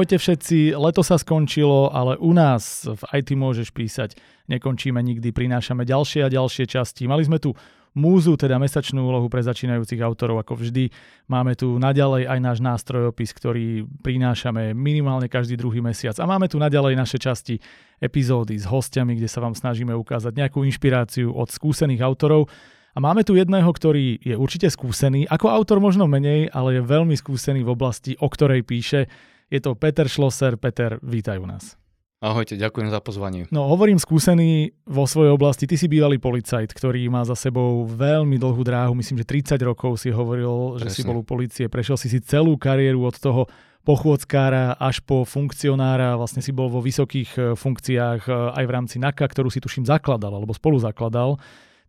Ahojte všetci, leto sa skončilo, ale u nás v IT môžeš písať. Nekončíme nikdy, prinášame ďalšie a ďalšie časti. Mali sme tu múzu, teda mesačnú úlohu pre začínajúcich autorov, ako vždy. Máme tu naďalej aj náš nástrojopis, ktorý prinášame minimálne každý druhý mesiac. A máme tu naďalej naše časti epizódy s hostiami, kde sa vám snažíme ukázať nejakú inšpiráciu od skúsených autorov. A máme tu jedného, ktorý je určite skúsený, ako autor možno menej, ale je veľmi skúsený v oblasti, o ktorej píše. Je to Peter Schlosser. Peter, vítaj u nás. Ahojte, ďakujem za pozvanie. No, hovorím skúsený vo svojej oblasti. Ty si bývalý policajt, ktorý má za sebou veľmi dlhú dráhu. Myslím, že 30 rokov si hovoril, Presne. že si bol u policie. Prešiel si si celú kariéru od toho pochôdzkára až po funkcionára. Vlastne si bol vo vysokých e, funkciách e, aj v rámci NAKA, ktorú si tuším zakladal, alebo spolu zakladal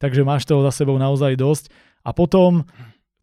takže máš toho za sebou naozaj dosť. A potom,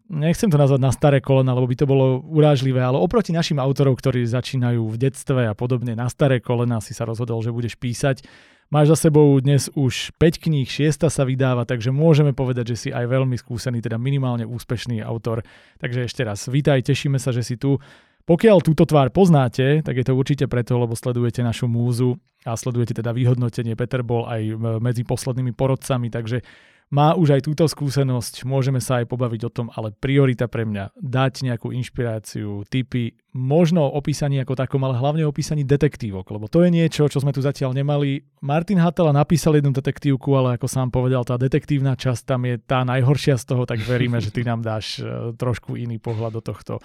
nechcem to nazvať na staré kolena, lebo by to bolo urážlivé, ale oproti našim autorom, ktorí začínajú v detstve a podobne na staré kolena, si sa rozhodol, že budeš písať. Máš za sebou dnes už 5 kníh, 6 sa vydáva, takže môžeme povedať, že si aj veľmi skúsený, teda minimálne úspešný autor. Takže ešte raz, vítaj, tešíme sa, že si tu. Pokiaľ túto tvár poznáte, tak je to určite preto, lebo sledujete našu múzu a sledujete teda vyhodnotenie. Peter bol aj medzi poslednými porodcami, takže má už aj túto skúsenosť, môžeme sa aj pobaviť o tom, ale priorita pre mňa dať nejakú inšpiráciu, typy, možno opísaní ako takom, ale hlavne opísaní detektívok, lebo to je niečo, čo sme tu zatiaľ nemali. Martin Hatala napísal jednu detektívku, ale ako sám povedal, tá detektívna časť tam je tá najhoršia z toho, tak veríme, že ty nám dáš e, trošku iný pohľad do tohto.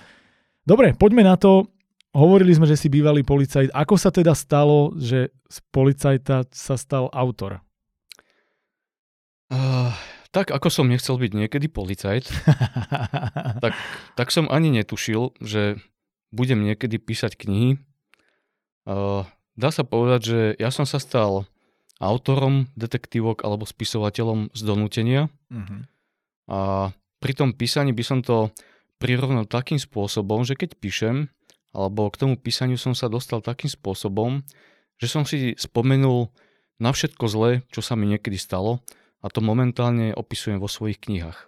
Dobre, poďme na to. Hovorili sme, že si bývalý policajt. Ako sa teda stalo, že z policajta sa stal autor? Uh, tak ako som nechcel byť niekedy policajt, tak, tak som ani netušil, že budem niekedy písať knihy. Uh, dá sa povedať, že ja som sa stal autorom detektívok alebo spisovateľom z donútenia. Uh-huh. A pri tom písaní by som to prirovnal takým spôsobom, že keď píšem, alebo k tomu písaniu som sa dostal takým spôsobom, že som si spomenul na všetko zlé, čo sa mi niekedy stalo a to momentálne opisujem vo svojich knihách.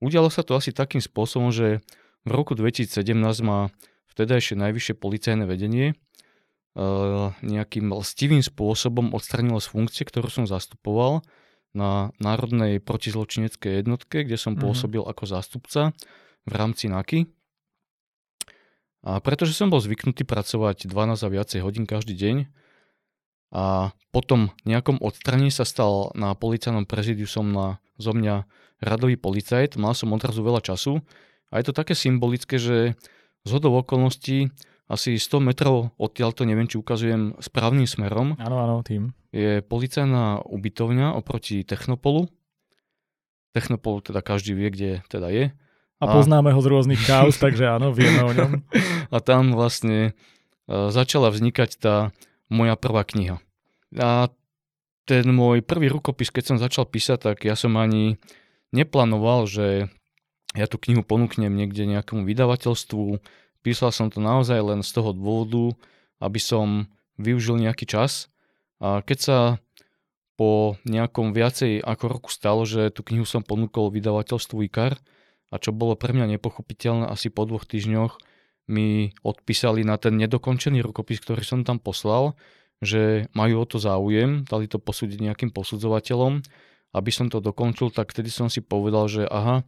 Udialo sa to asi takým spôsobom, že v roku 2017 ma vtedajšie najvyššie policajné vedenie uh, nejakým lstivým spôsobom odstranilo z funkcie, ktorú som zastupoval na Národnej protizločineckej jednotke, kde som mm-hmm. pôsobil ako zástupca v rámci NAKY. A pretože som bol zvyknutý pracovať 12 a viacej hodín každý deň, a potom nejakom odstraní sa stal na policajnom prezidiu som na, zo mňa radový policajt, mal som odrazu veľa času a je to také symbolické, že z hodov okolností asi 100 metrov odtiaľto, neviem či ukazujem správnym smerom. Áno, áno, tým. Je policajná ubytovňa oproti Technopolu. Technopol teda každý vie, kde teda je. A, a poznáme ho z rôznych kauz, takže áno, vieme o ňom. A tam vlastne uh, začala vznikať tá moja prvá kniha. A ten môj prvý rukopis, keď som začal písať, tak ja som ani neplánoval, že ja tú knihu ponúknem niekde nejakému vydavateľstvu. Písal som to naozaj len z toho dôvodu, aby som využil nejaký čas. A keď sa po nejakom viacej ako roku stalo, že tú knihu som ponúkol vydavateľstvu IKAR a čo bolo pre mňa nepochopiteľné, asi po dvoch týždňoch mi odpísali na ten nedokončený rukopis, ktorý som tam poslal, že majú o to záujem, dali to posúdiť nejakým posudzovateľom, aby som to dokončil, tak vtedy som si povedal, že aha,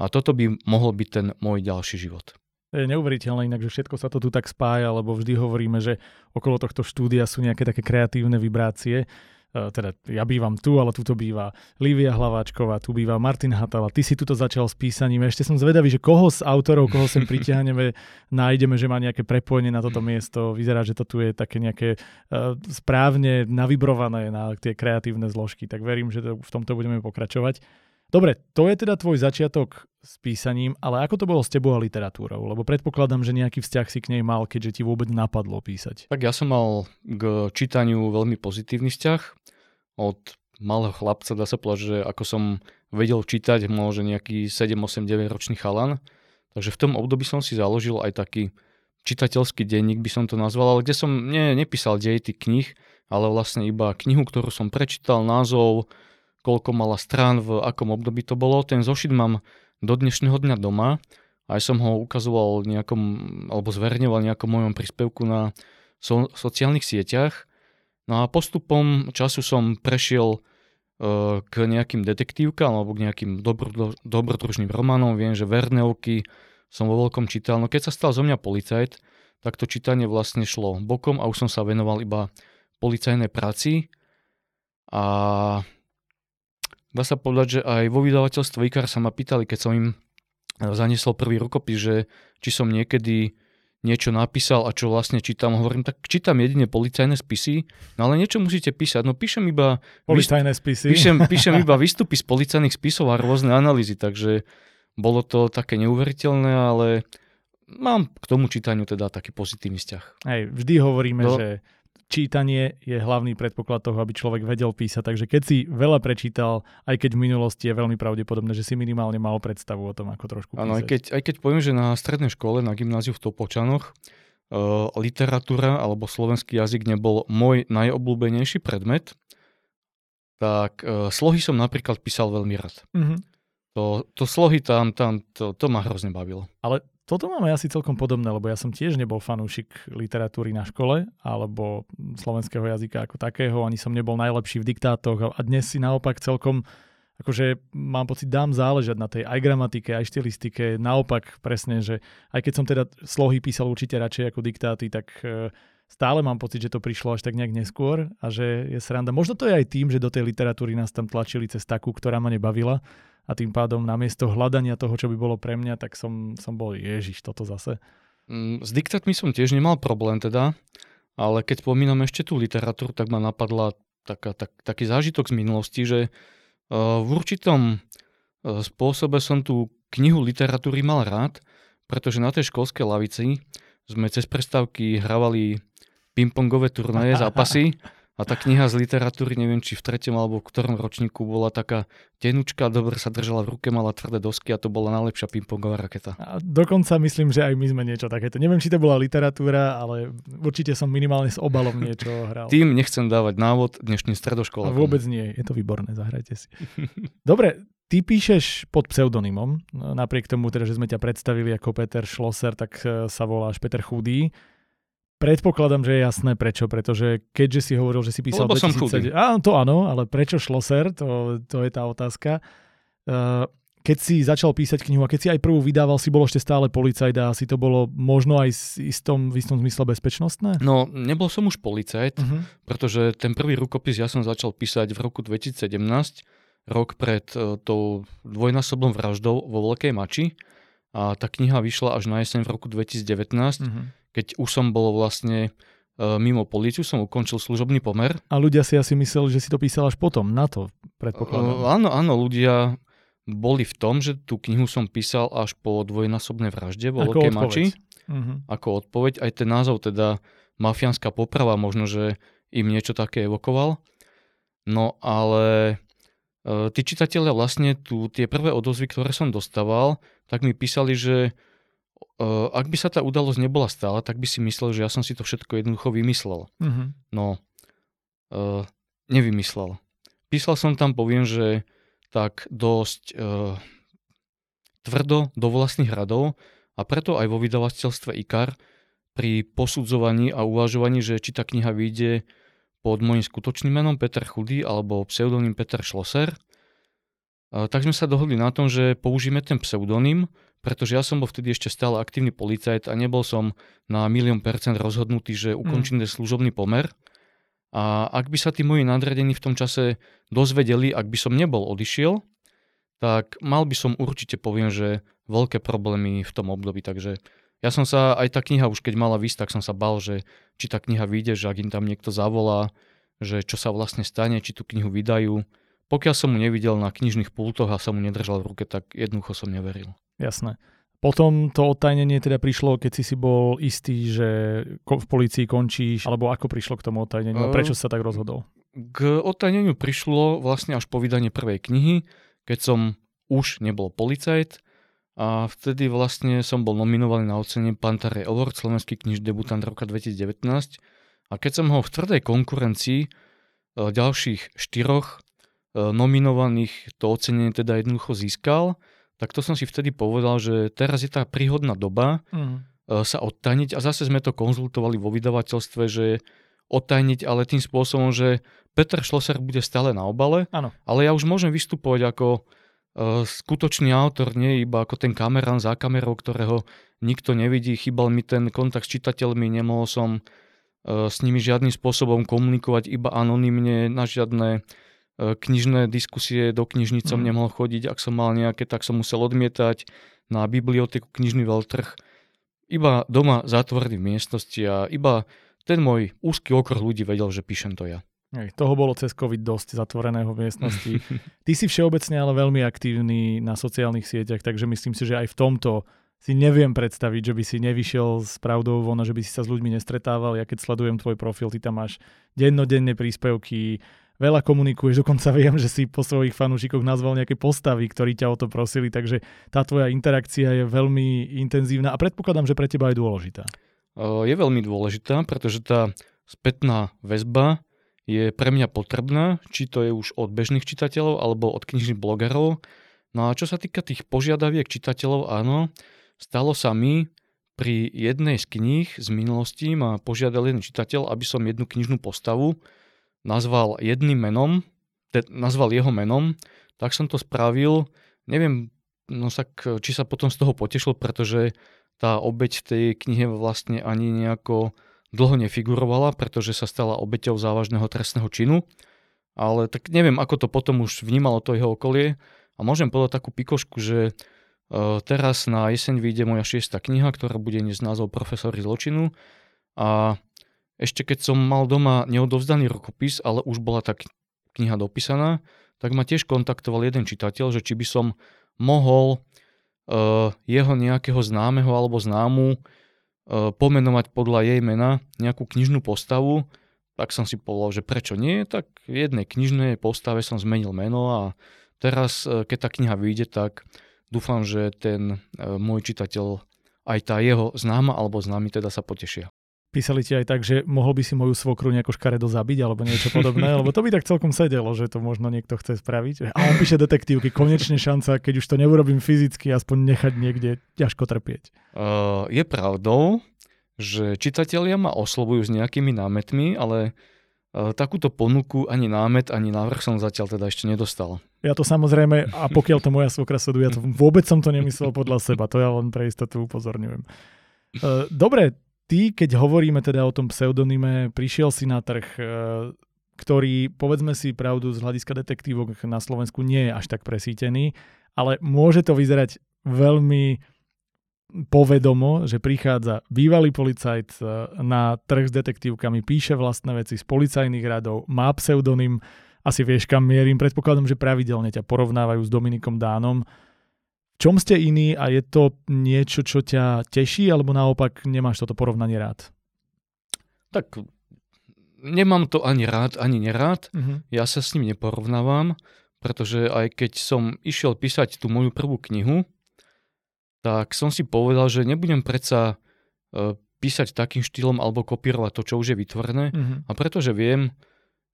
a toto by mohol byť ten môj ďalší život. Je neuveriteľné inak, že všetko sa to tu tak spája, lebo vždy hovoríme, že okolo tohto štúdia sú nejaké také kreatívne vibrácie. E, teda ja bývam tu, ale tuto býva Lívia Hlaváčková, tu býva Martin Hatala, ty si tuto začal s písaním. Ešte som zvedavý, že koho z autorov, koho sem pritiahneme, nájdeme, že má nejaké prepojenie na toto miesto. Vyzerá, že to tu je také nejaké uh, správne navibrované na tie kreatívne zložky, tak verím, že to, v tomto budeme pokračovať. Dobre, to je teda tvoj začiatok s písaním, ale ako to bolo s tebou a literatúrou? Lebo predpokladám, že nejaký vzťah si k nej mal, keďže ti vôbec napadlo písať. Tak ja som mal k čítaniu veľmi pozitívny vzťah. Od malého chlapca dá sa povedať, že ako som vedel čítať, že nejaký 7, 8, 9 ročný chalan. Takže v tom období som si založil aj taký čitateľský denník, by som to nazval, ale kde som nie, nepísal dej tých knih, ale vlastne iba knihu, ktorú som prečítal, názov, koľko mala strán, v akom období to bolo. Ten zošit mám do dnešného dňa doma aj som ho ukazoval nejakom, alebo zverejňoval nejakom mojom príspevku na so, sociálnych sieťach. No a postupom času som prešiel uh, k nejakým detektívkam alebo k nejakým dobro, dobrodružným románom. Viem, že Vernelky som vo veľkom čítal. No keď sa stal zo mňa policajt, tak to čítanie vlastne šlo bokom a už som sa venoval iba policajnej práci. A dá sa povedať, že aj vo vydavateľstve IKAR sa ma pýtali, keď som im zaniesol prvý rukopis, že či som niekedy niečo napísal a čo vlastne čítam. Hovorím, tak čítam jedine policajné spisy, no ale niečo musíte písať. No píšem iba... Policajné spisy. Píšem, píšem iba výstupy z policajných spisov a rôzne analýzy, takže bolo to také neuveriteľné, ale mám k tomu čítaniu teda taký pozitívny vzťah. Hej, vždy hovoríme, no, že čítanie je hlavný predpoklad toho, aby človek vedel písať. Takže keď si veľa prečítal, aj keď v minulosti je veľmi pravdepodobné, že si minimálne mal predstavu o tom, ako trošku písať. Áno, aj keď, aj keď poviem, že na strednej škole, na gymnáziu v Topočanoch, uh, literatúra alebo slovenský jazyk nebol môj najobľúbenejší predmet, tak uh, slohy som napríklad písal veľmi rád. Mm-hmm. To, to slohy tam, tam to, to ma hrozne bavilo. Ale toto máme asi celkom podobné, lebo ja som tiež nebol fanúšik literatúry na škole alebo slovenského jazyka ako takého, ani som nebol najlepší v diktátoch a dnes si naopak celkom akože mám pocit, dám záležať na tej aj gramatike, aj štilistike. Naopak presne, že aj keď som teda slohy písal určite radšej ako diktáty, tak e, stále mám pocit, že to prišlo až tak nejak neskôr a že je sranda. Možno to je aj tým, že do tej literatúry nás tam tlačili cez takú, ktorá ma nebavila a tým pádom namiesto hľadania toho, čo by bolo pre mňa, tak som, som bol ježiš, toto zase. Mm, s diktátmi som tiež nemal problém teda, ale keď pomínam ešte tú literatúru, tak ma napadla taká, tak, taký zážitok z minulosti, že uh, v určitom uh, spôsobe som tú knihu literatúry mal rád, pretože na tej školskej lavici sme cez prestávky hravali pingpongové turnaje, zápasy A tá kniha z literatúry, neviem či v treťom alebo v ktorom ročníku, bola taká tenučka, dobre sa držala v ruke, mala tvrdé dosky a to bola najlepšia pingpongová raketa. A dokonca myslím, že aj my sme niečo takéto. Neviem, či to bola literatúra, ale určite som minimálne s obalom niečo hral. Tým nechcem dávať návod dnešným stredoškolám. Vôbec nie, je to výborné, zahrajte si. Dobre, ty píšeš pod pseudonymom, napriek tomu, teda, že sme ťa predstavili ako Peter Schlosser, tak eh, sa voláš Peter Chudý. Predpokladám, že je jasné prečo, pretože keďže si hovoril, že si písal Lebo 2007... Áno, to áno, ale prečo Schlosser, to, to je tá otázka. Uh, keď si začal písať knihu a keď si aj prvú vydával, si bol ešte stále policajt a asi to bolo možno aj v istom, v istom zmysle bezpečnostné? No, nebol som už policajt, uh-huh. pretože ten prvý rukopis ja som začal písať v roku 2017, rok pred uh, tou dvojnásobnou vraždou vo Veľkej Mači a tá kniha vyšla až na jeseň v roku 2019. Uh-huh keď už som bol vlastne e, mimo políciu, som ukončil služobný pomer. A ľudia si asi mysleli, že si to písal až potom, na to predpokladám. Uh, áno, áno, ľudia boli v tom, že tú knihu som písal až po dvojnásobnej vražde vo Veľkej Mači. Uh-huh. Ako odpoveď. Aj ten názov teda mafiánska poprava, možno, že im niečo také evokoval. No ale e, tí čitatelia vlastne tu, tie prvé odozvy, ktoré som dostával, tak mi písali, že ak by sa tá udalosť nebola stála, tak by si myslel, že ja som si to všetko jednoducho vymyslel. Uh-huh. No, uh, nevymyslel. Písal som tam, poviem, že tak dosť uh, tvrdo do vlastných radov a preto aj vo vydavateľstve IKAR pri posudzovaní a uvažovaní, že či tá kniha vyjde pod môjim skutočným menom Peter Chudý alebo pseudonym Peter Schlosser, tak sme sa dohodli na tom, že použijeme ten pseudonym, pretože ja som bol vtedy ešte stále aktívny policajt a nebol som na milión percent rozhodnutý, že ukončím mm. služobný pomer. A ak by sa tí moji nadradení v tom čase dozvedeli, ak by som nebol odišiel, tak mal by som určite, poviem, že veľké problémy v tom období. Takže ja som sa, aj tá kniha už keď mala výsť, tak som sa bal, že či tá kniha vyjde, že ak im tam niekto zavolá, že čo sa vlastne stane, či tú knihu vydajú. Pokiaľ som mu nevidel na knižných pultoch a som mu nedržal v ruke, tak jednoducho som neveril. Jasné. Potom to odtajnenie teda prišlo, keď si si bol istý, že v polícii končíš, alebo ako prišlo k tomu odtajneniu prečo sa tak rozhodol? K odtajneniu prišlo vlastne až po vydanie prvej knihy, keď som už nebol policajt a vtedy vlastne som bol nominovaný na ocenie Pantare Award, slovenský kniž debutant roka 2019 a keď som ho v tvrdej konkurencii e, ďalších štyroch e, nominovaných to ocenenie teda jednoducho získal, tak to som si vtedy povedal, že teraz je tá príhodná doba mm. sa odtajniť a zase sme to konzultovali vo vydavateľstve, že odtajniť, ale tým spôsobom, že Peter Schlosser bude stále na obale, ano. ale ja už môžem vystupovať ako uh, skutočný autor, nie iba ako ten kamerán za kamerou, ktorého nikto nevidí, chýbal mi ten kontakt s čitateľmi, nemohol som uh, s nimi žiadnym spôsobom komunikovať iba anonymne, na žiadne knižné diskusie do knižnicom mm. nemohol chodiť, ak som mal nejaké, tak som musel odmietať na biblioteku, knižný veľtrh, iba doma zatvorený v miestnosti a iba ten môj úzky okruh ľudí vedel, že píšem to ja. Hej, toho bolo cez COVID dosť zatvoreného v miestnosti. Ty si všeobecne ale veľmi aktívny na sociálnych sieťach, takže myslím si, že aj v tomto si neviem predstaviť, že by si nevyšiel s pravdou von že by si sa s ľuďmi nestretával. Ja keď sledujem tvoj profil, ty tam máš dennodenné príspevky, veľa komunikuješ, dokonca viem, že si po svojich fanúšikoch nazval nejaké postavy, ktorí ťa o to prosili, takže tá tvoja interakcia je veľmi intenzívna a predpokladám, že pre teba je dôležitá. Je veľmi dôležitá, pretože tá spätná väzba je pre mňa potrebná, či to je už od bežných čitateľov alebo od knižných blogerov. No a čo sa týka tých požiadaviek čitateľov, áno, stalo sa mi pri jednej z kníh z minulosti ma požiadal jeden čitateľ, aby som jednu knižnú postavu nazval jedným menom, te, nazval jeho menom, tak som to spravil. Neviem, no tak, či sa potom z toho potešil, pretože tá obeď tej knihe vlastne ani nejako dlho nefigurovala, pretože sa stala obeťou závažného trestného činu. Ale tak neviem, ako to potom už vnímalo to jeho okolie. A môžem povedať takú pikošku, že e, teraz na jeseň vyjde moja šiesta kniha, ktorá bude dnes názov Profesory zločinu. A ešte keď som mal doma neodovzdaný rokopis, ale už bola tá kniha dopísaná, tak ma tiež kontaktoval jeden čitateľ, že či by som mohol uh, jeho nejakého známeho alebo známu E, pomenovať podľa jej mena nejakú knižnú postavu, tak som si povedal, že prečo nie, tak v jednej knižnej postave som zmenil meno a teraz, e, keď tá kniha vyjde, tak dúfam, že ten e, môj čitateľ, aj tá jeho známa alebo známy teda sa potešia. Písali ti aj tak, že mohol by si moju svokru nejako škaredo zabiť alebo niečo podobné, lebo to by tak celkom sedelo, že to možno niekto chce spraviť. A on píše detektívky, konečne šanca, keď už to neurobím fyzicky, aspoň nechať niekde ťažko trpieť. Uh, je pravdou, že čitatelia ma oslovujú s nejakými námetmi, ale uh, takúto ponuku ani námet, ani návrh som zatiaľ teda ešte nedostal. Ja to samozrejme, a pokiaľ to moja svokra sleduje, ja to vôbec som to nemyslel podľa seba, to ja len pre istotu upozorňujem. Uh, dobre, ty, keď hovoríme teda o tom pseudonyme, prišiel si na trh, e, ktorý, povedzme si pravdu, z hľadiska detektívok na Slovensku nie je až tak presítený, ale môže to vyzerať veľmi povedomo, že prichádza bývalý policajt e, na trh s detektívkami, píše vlastné veci z policajných radov, má pseudonym, asi vieš kam mierim, predpokladom, že pravidelne ťa porovnávajú s Dominikom Dánom čom ste iní a je to niečo, čo ťa teší, alebo naopak nemáš toto porovnanie rád? Tak nemám to ani rád, ani nerád. Uh-huh. Ja sa s ním neporovnávam, pretože aj keď som išiel písať tú moju prvú knihu, tak som si povedal, že nebudem predsa uh, písať takým štýlom alebo kopírovať to, čo už je vytvorené. Uh-huh. A pretože viem,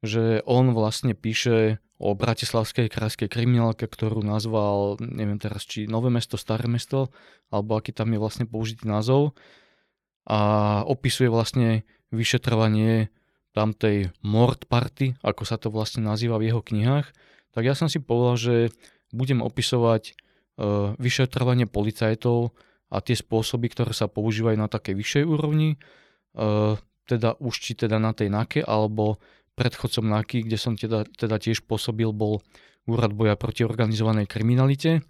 že on vlastne píše o bratislavskej krajskej kriminálke, ktorú nazval, neviem teraz, či Nové mesto, Staré mesto, alebo aký tam je vlastne použitý názov. A opisuje vlastne vyšetrovanie tamtej mord party, ako sa to vlastne nazýva v jeho knihách. Tak ja som si povedal, že budem opisovať uh, vyšetrovanie policajtov a tie spôsoby, ktoré sa používajú na takej vyššej úrovni, uh, teda už či teda na tej NAKE, alebo predchodcom NAKY, kde som teda, teda tiež pôsobil, bol Úrad boja proti organizovanej kriminalite.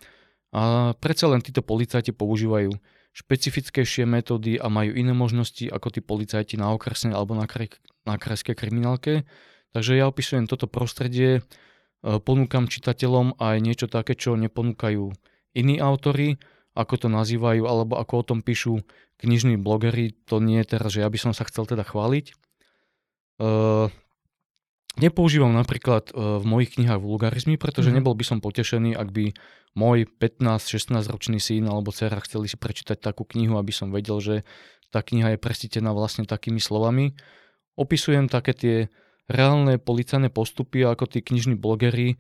A predsa len títo policajti používajú špecifickejšie metódy a majú iné možnosti ako tí policajti na okresnej alebo na, kraj, na krajskej kriminálke. Takže ja opisujem toto prostredie, e, ponúkam čitateľom aj niečo také, čo neponúkajú iní autory, ako to nazývajú, alebo ako o tom píšu knižní blogery. To nie je teraz, že ja by som sa chcel teda chváliť. Nepoužívam napríklad e, v mojich knihách vulgarizmy, pretože mm-hmm. nebol by som potešený, ak by môj 15-16 ročný syn alebo dcera chceli si prečítať takú knihu, aby som vedel, že tá kniha je presítená vlastne takými slovami. Opisujem také tie reálne policajné postupy, ako tí knižní blogery e,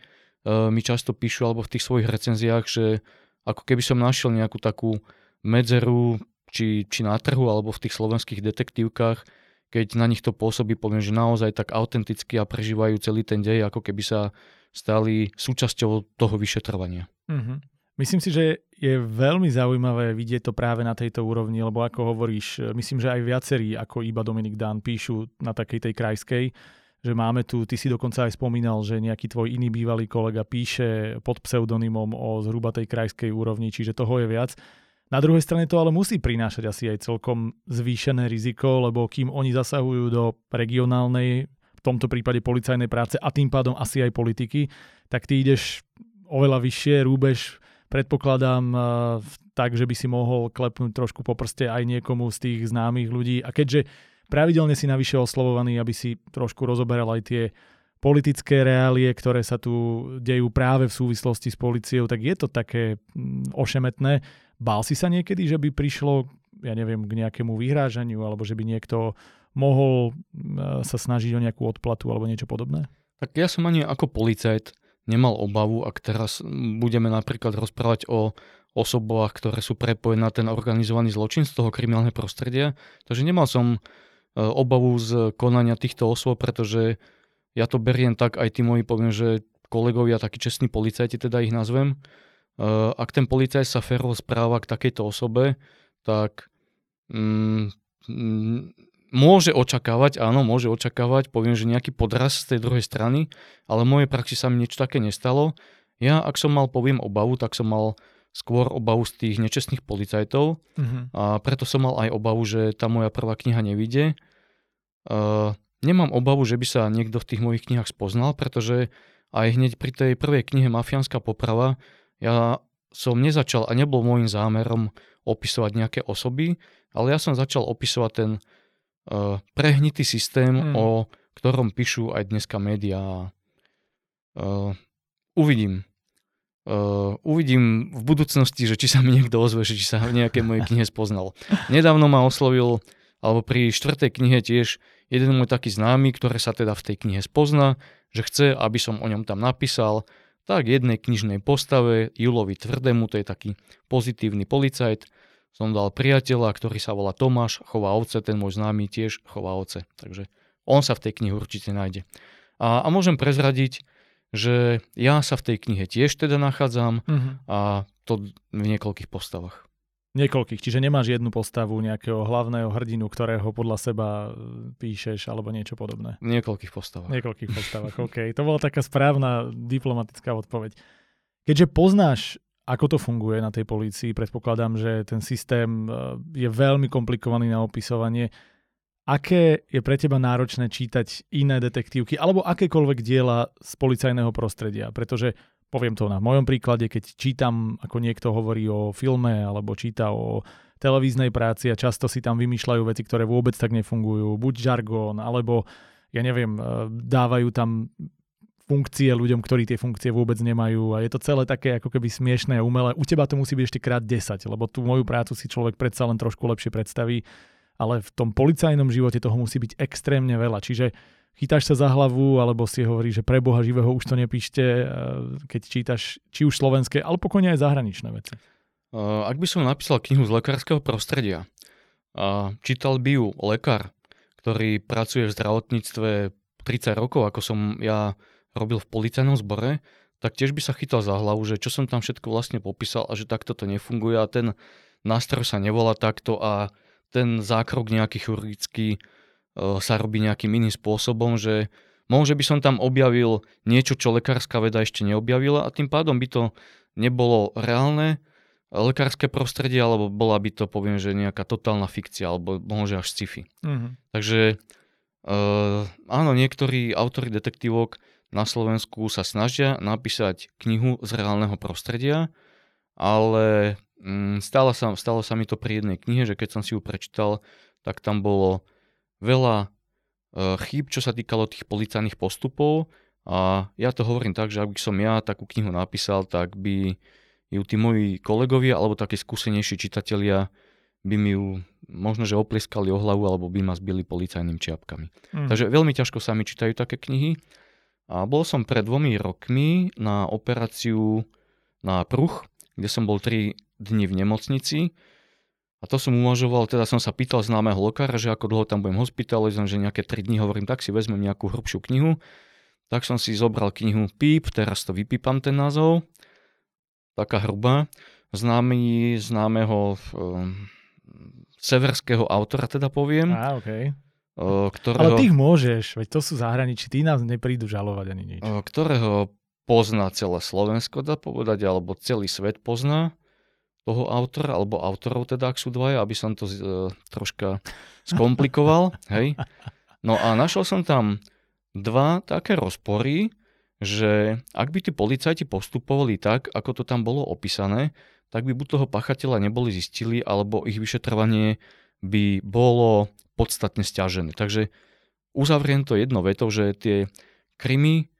mi často píšu alebo v tých svojich recenziách, že ako keby som našiel nejakú takú medzeru, či, či na trhu, alebo v tých slovenských detektívkach, keď na nich to pôsobí, poviem, že naozaj tak autenticky a prežívajú celý ten dej, ako keby sa stali súčasťou toho vyšetrovania. Mm-hmm. Myslím si, že je veľmi zaujímavé vidieť to práve na tejto úrovni, lebo ako hovoríš, myslím, že aj viacerí ako iba Dominik Dan píšu na takej tej krajskej, že máme tu, ty si dokonca aj spomínal, že nejaký tvoj iný bývalý kolega píše pod pseudonymom o zhruba tej krajskej úrovni, čiže toho je viac. Na druhej strane to ale musí prinášať asi aj celkom zvýšené riziko, lebo kým oni zasahujú do regionálnej, v tomto prípade policajnej práce a tým pádom asi aj politiky, tak ty ideš oveľa vyššie, rúbež predpokladám eh, tak, že by si mohol klepnúť trošku po prste aj niekomu z tých známych ľudí. A keďže pravidelne si navyše oslovovaný, aby si trošku rozoberal aj tie politické reálie, ktoré sa tu dejú práve v súvislosti s policiou, tak je to také mm, ošemetné. Bál si sa niekedy, že by prišlo, ja neviem, k nejakému vyhrážaniu, alebo že by niekto mohol mm, sa snažiť o nejakú odplatu alebo niečo podobné? Tak ja som ani ako policajt nemal obavu, ak teraz budeme napríklad rozprávať o osobách, ktoré sú prepojené na ten organizovaný zločin z toho kriminálneho prostredia. Takže nemal som e, obavu z konania týchto osôb, pretože ja to beriem tak, aj tí moji poviem, že kolegovia, takí čestní policajti, teda ich nazvem, e, ak ten policajt sa férovo správa k takejto osobe, tak mm, môže očakávať, áno, môže očakávať, poviem, že nejaký podraz z tej druhej strany, ale v mojej praxi sa mi niečo také nestalo. Ja, ak som mal, poviem, obavu, tak som mal skôr obavu z tých nečestných policajtov uh-huh. a preto som mal aj obavu, že tá moja prvá kniha nevidie. Uh, nemám obavu, že by sa niekto v tých mojich knihách spoznal, pretože aj hneď pri tej prvej knihe Mafiánska poprava ja som nezačal a nebol môjim zámerom opisovať nejaké osoby, ale ja som začal opisovať ten uh, prehnitý systém, hmm. o ktorom píšu aj dneska médiá. Uh, uvidím. Uh, uvidím v budúcnosti, že či sa mi niekto ozve, že či sa v nejakej mojej knihe spoznal. Nedávno ma oslovil, alebo pri štvrtej knihe tiež jeden môj taký známy, ktorý sa teda v tej knihe spozna, že chce, aby som o ňom tam napísal, tak jednej knižnej postave, Julovi Tvrdému, to je taký pozitívny policajt, som dal priateľa, ktorý sa volá Tomáš, chová ovce, ten môj známy tiež chová ovce. Takže on sa v tej knihe určite nájde. A, a môžem prezradiť, že ja sa v tej knihe tiež teda nachádzam uh-huh. a to v niekoľkých postavách. Niekoľkých, čiže nemáš jednu postavu nejakého hlavného hrdinu, ktorého podľa seba e, píšeš alebo niečo podobné. Niekoľkých postavách. V niekoľkých postavách, OK. To bola taká správna diplomatická odpoveď. Keďže poznáš ako to funguje na tej polícii? Predpokladám, že ten systém e, je veľmi komplikovaný na opisovanie. Aké je pre teba náročné čítať iné detektívky alebo akékoľvek diela z policajného prostredia? Pretože poviem to na mojom príklade, keď čítam, ako niekto hovorí o filme alebo číta o televíznej práci a často si tam vymýšľajú veci, ktoré vôbec tak nefungujú. Buď žargón, alebo ja neviem, e, dávajú tam funkcie ľuďom, ktorí tie funkcie vôbec nemajú a je to celé také ako keby smiešné a umelé. U teba to musí byť ešte krát 10, lebo tú moju prácu si človek predsa len trošku lepšie predstaví, ale v tom policajnom živote toho musí byť extrémne veľa. Čiže chytáš sa za hlavu, alebo si hovorí, že pre Boha živého už to nepíšte, eh, keď čítaš či už slovenské, ale pokojne aj zahraničné veci. Ak by som napísal knihu z lekárskeho prostredia, čítal by ju lekár, ktorý pracuje v zdravotníctve 30 rokov, ako som ja robil v policajnom zbore, tak tiež by sa chytal za hlavu, že čo som tam všetko vlastne popísal a že takto to nefunguje a ten nástroj sa nevolá takto a ten zákrok nejaký chirurgický e, sa robí nejakým iným spôsobom, že možno by som tam objavil niečo, čo lekárska veda ešte neobjavila a tým pádom by to nebolo reálne lekárske prostredie, alebo bola by to, poviem, že nejaká totálna fikcia, alebo možno až sci-fi. Mm-hmm. Takže uh, áno, niektorí autory detektívok na Slovensku sa snažia napísať knihu z reálneho prostredia, ale mm, stalo, sa, stalo sa mi to pri jednej knihe, že keď som si ju prečítal, tak tam bolo veľa e, chýb, čo sa týkalo tých policajných postupov a ja to hovorím tak, že ak by som ja takú knihu napísal, tak by ju tí moji kolegovia alebo takí skúsenejší čitatelia by mi ju možno, že oplieskali o hlavu alebo by ma zbili policajnými čiapkami. Mm. Takže veľmi ťažko sa mi čítajú také knihy a bol som pred dvomi rokmi na operáciu na pruch, kde som bol 3 dni v nemocnici. A to som uvažoval, teda som sa pýtal známeho lokára, že ako dlho tam budem hospitalizovaný, že nejaké 3 dní hovorím, tak si vezmem nejakú hrubšiu knihu. Tak som si zobral knihu Píp, teraz to vypípam ten názov, taká hrubá, známy, známeho um, severského autora teda poviem. Á, okay. ktorého, Ale tých môžeš, veď to sú zahraničí, tí nás neprídu žalovať ani nič. Ktorého pozná celé Slovensko, dá povedať, alebo celý svet pozná toho autora, alebo autorov teda, ak sú dvaja, aby som to uh, troška skomplikoval. hej. No a našiel som tam dva také rozpory, že ak by tí policajti postupovali tak, ako to tam bolo opísané, tak by buď toho pachateľa neboli zistili, alebo ich vyšetrovanie by bolo podstatne stiažené. Takže uzavriem to jedno vetou, že tie krymy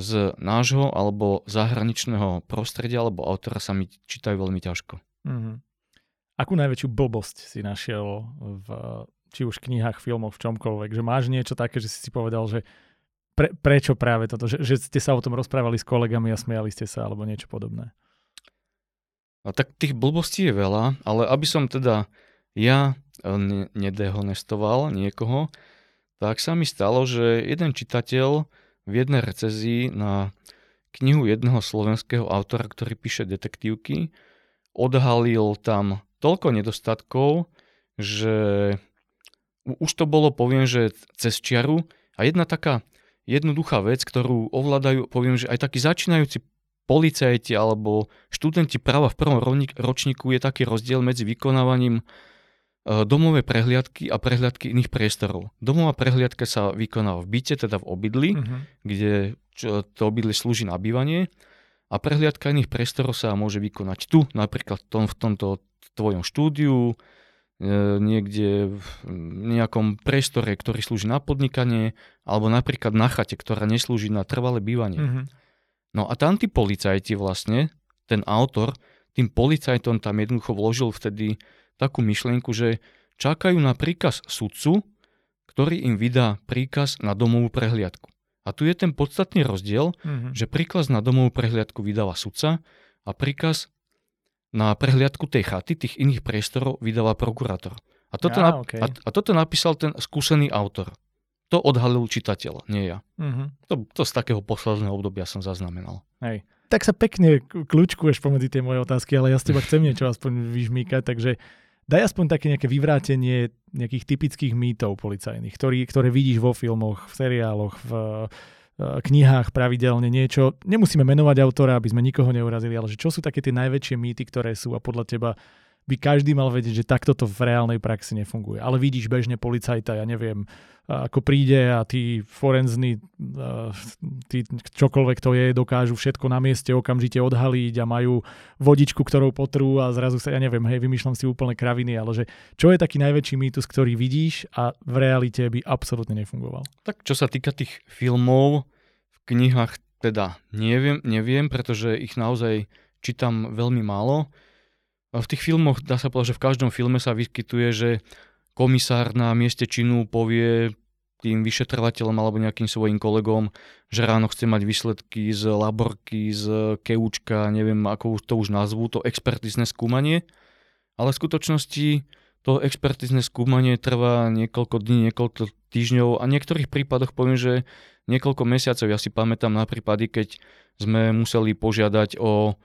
z nášho alebo zahraničného prostredia alebo autora sa mi čítajú veľmi ťažko. Mm-hmm. Akú najväčšiu blbosť si našiel v či už knihách, filmoch, v čomkoľvek? Že máš niečo také, že si si povedal, že pre, prečo práve toto? Že, že ste sa o tom rozprávali s kolegami a smiali ste sa alebo niečo podobné? A tak tých blbostí je veľa, ale aby som teda ja e, nedehonestoval niekoho, tak sa mi stalo, že jeden čitateľ v jednej recezii na knihu jedného slovenského autora, ktorý píše detektívky, odhalil tam toľko nedostatkov, že už to bolo, poviem, že cez čiaru. A jedna taká jednoduchá vec, ktorú ovládajú, poviem, že aj takí začínajúci policajti alebo študenti práva v prvom ročníku je taký rozdiel medzi vykonávaním domové prehliadky a prehliadky iných priestorov. Domová prehliadka sa vykoná v byte, teda v obydli, uh-huh. kde čo, to obydlie slúži na bývanie a prehliadka iných priestorov sa môže vykonať tu, napríklad v, tom, v tomto tvojom štúdiu, e, niekde v nejakom priestore, ktorý slúži na podnikanie, alebo napríklad na chate, ktorá neslúži na trvalé bývanie. Uh-huh. No a tam tí policajti vlastne, ten autor, tým policajtom tam jednoducho vložil vtedy takú myšlienku, že čakajú na príkaz sudcu, ktorý im vydá príkaz na domovú prehliadku. A tu je ten podstatný rozdiel, mm-hmm. že príkaz na domovú prehliadku vydáva sudca a príkaz na prehliadku tej chaty, tých iných priestorov vydáva prokurátor. A toto, ja, na, okay. a, a toto napísal ten skúsený autor. To odhalil čitateľ, nie ja. Mm-hmm. To, to z takého posledného obdobia som zaznamenal. Hej. Tak sa pekne kľúčkuješ pomedzi tie moje otázky, ale ja z teba chcem niečo aspoň vyžmýkať, takže Daj aspoň také nejaké vyvrátenie nejakých typických mýtov policajných, ktorý, ktoré vidíš vo filmoch, v seriáloch, v uh, knihách pravidelne niečo. Nemusíme menovať autora, aby sme nikoho neurazili, ale že čo sú také tie najväčšie mýty, ktoré sú a podľa teba by každý mal vedieť, že takto to v reálnej praxi nefunguje. Ale vidíš bežne policajta, ja neviem, ako príde a tí forenzní, tí čokoľvek to je, dokážu všetko na mieste okamžite odhaliť a majú vodičku, ktorou potrú a zrazu sa, ja neviem, hej, vymýšľam si úplne kraviny, ale že čo je taký najväčší mýtus, ktorý vidíš a v realite by absolútne nefungoval? Tak čo sa týka tých filmov, v knihách teda neviem, neviem, pretože ich naozaj čítam veľmi málo. V tých filmoch dá sa povedať, že v každom filme sa vyskytuje, že komisár na mieste činu povie tým vyšetrovateľom alebo nejakým svojim kolegom, že ráno chce mať výsledky z laborky, z keučka, neviem ako to už nazvú, to expertizne skúmanie. Ale v skutočnosti to expertizne skúmanie trvá niekoľko dní, niekoľko týždňov a v niektorých prípadoch poviem, že niekoľko mesiacov. Ja si pamätám na prípady, keď sme museli požiadať o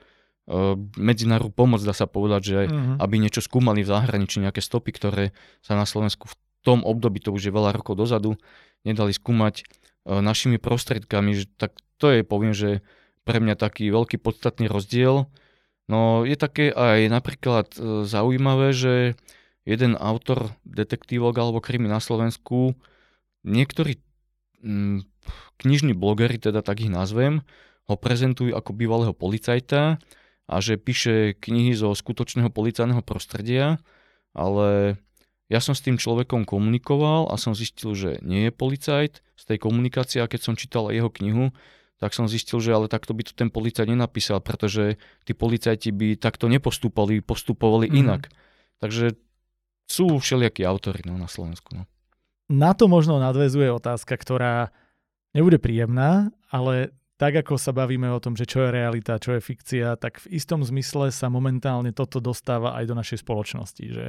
medzinárodnú pomoc, dá sa povedať, že uh-huh. aby niečo skúmali v zahraničí, nejaké stopy, ktoré sa na Slovensku v tom období, to už je veľa rokov dozadu, nedali skúmať e, našimi prostriedkami, že tak to je, poviem, že pre mňa taký veľký podstatný rozdiel. No je také aj napríklad e, zaujímavé, že jeden autor detektívok alebo krimi na Slovensku, niektorí mm, knižní blogery, teda tak ich nazvem, ho prezentujú ako bývalého policajta a že píše knihy zo skutočného policajného prostredia, ale ja som s tým človekom komunikoval a som zistil, že nie je policajt. Z tej komunikácie, a keď som čítal jeho knihu, tak som zistil, že ale takto by to ten policajt nenapísal, pretože tí policajti by takto nepostúpali, postupovali mm. inak. Takže sú všelijakí autory no, na Slovensku. No. Na to možno nadvezuje otázka, ktorá nebude príjemná, ale tak ako sa bavíme o tom, že čo je realita, čo je fikcia, tak v istom zmysle sa momentálne toto dostáva aj do našej spoločnosti. Že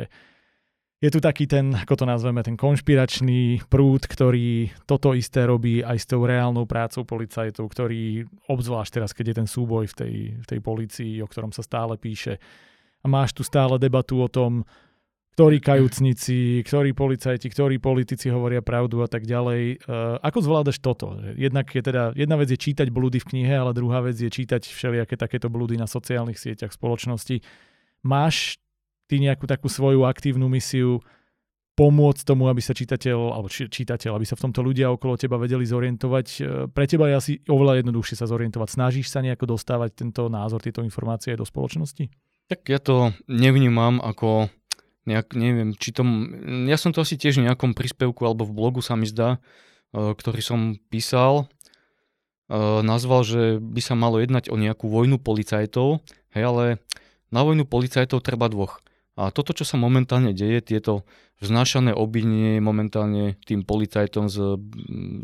je tu taký ten, ako to nazveme, ten konšpiračný prúd, ktorý toto isté robí aj s tou reálnou prácou policajtov, ktorý, obzvlášť teraz, keď je ten súboj v tej, v tej policii, o ktorom sa stále píše, a máš tu stále debatu o tom, ktorí kajúcnici, ktorí policajti, ktorí politici hovoria pravdu a tak ďalej. Uh, ako zvládaš toto? Jednak je teda, jedna vec je čítať blúdy v knihe, ale druhá vec je čítať všelijaké takéto blúdy na sociálnych sieťach spoločnosti. Máš ty nejakú takú svoju aktívnu misiu pomôcť tomu, aby sa čitateľ, alebo čitateľ, aby sa v tomto ľudia okolo teba vedeli zorientovať. E, pre teba je asi oveľa jednoduchšie sa zorientovať. Snažíš sa nejako dostávať tento názor, tieto informácie do spoločnosti? Tak ja to nevnímam ako nejak, neviem, či to, ja som to asi tiež v nejakom príspevku alebo v blogu sa mi zdá, e, ktorý som písal, e, nazval, že by sa malo jednať o nejakú vojnu policajtov, hej, ale na vojnu policajtov treba dvoch. A toto, čo sa momentálne deje, tieto vznášané obvinenie momentálne tým policajtom z,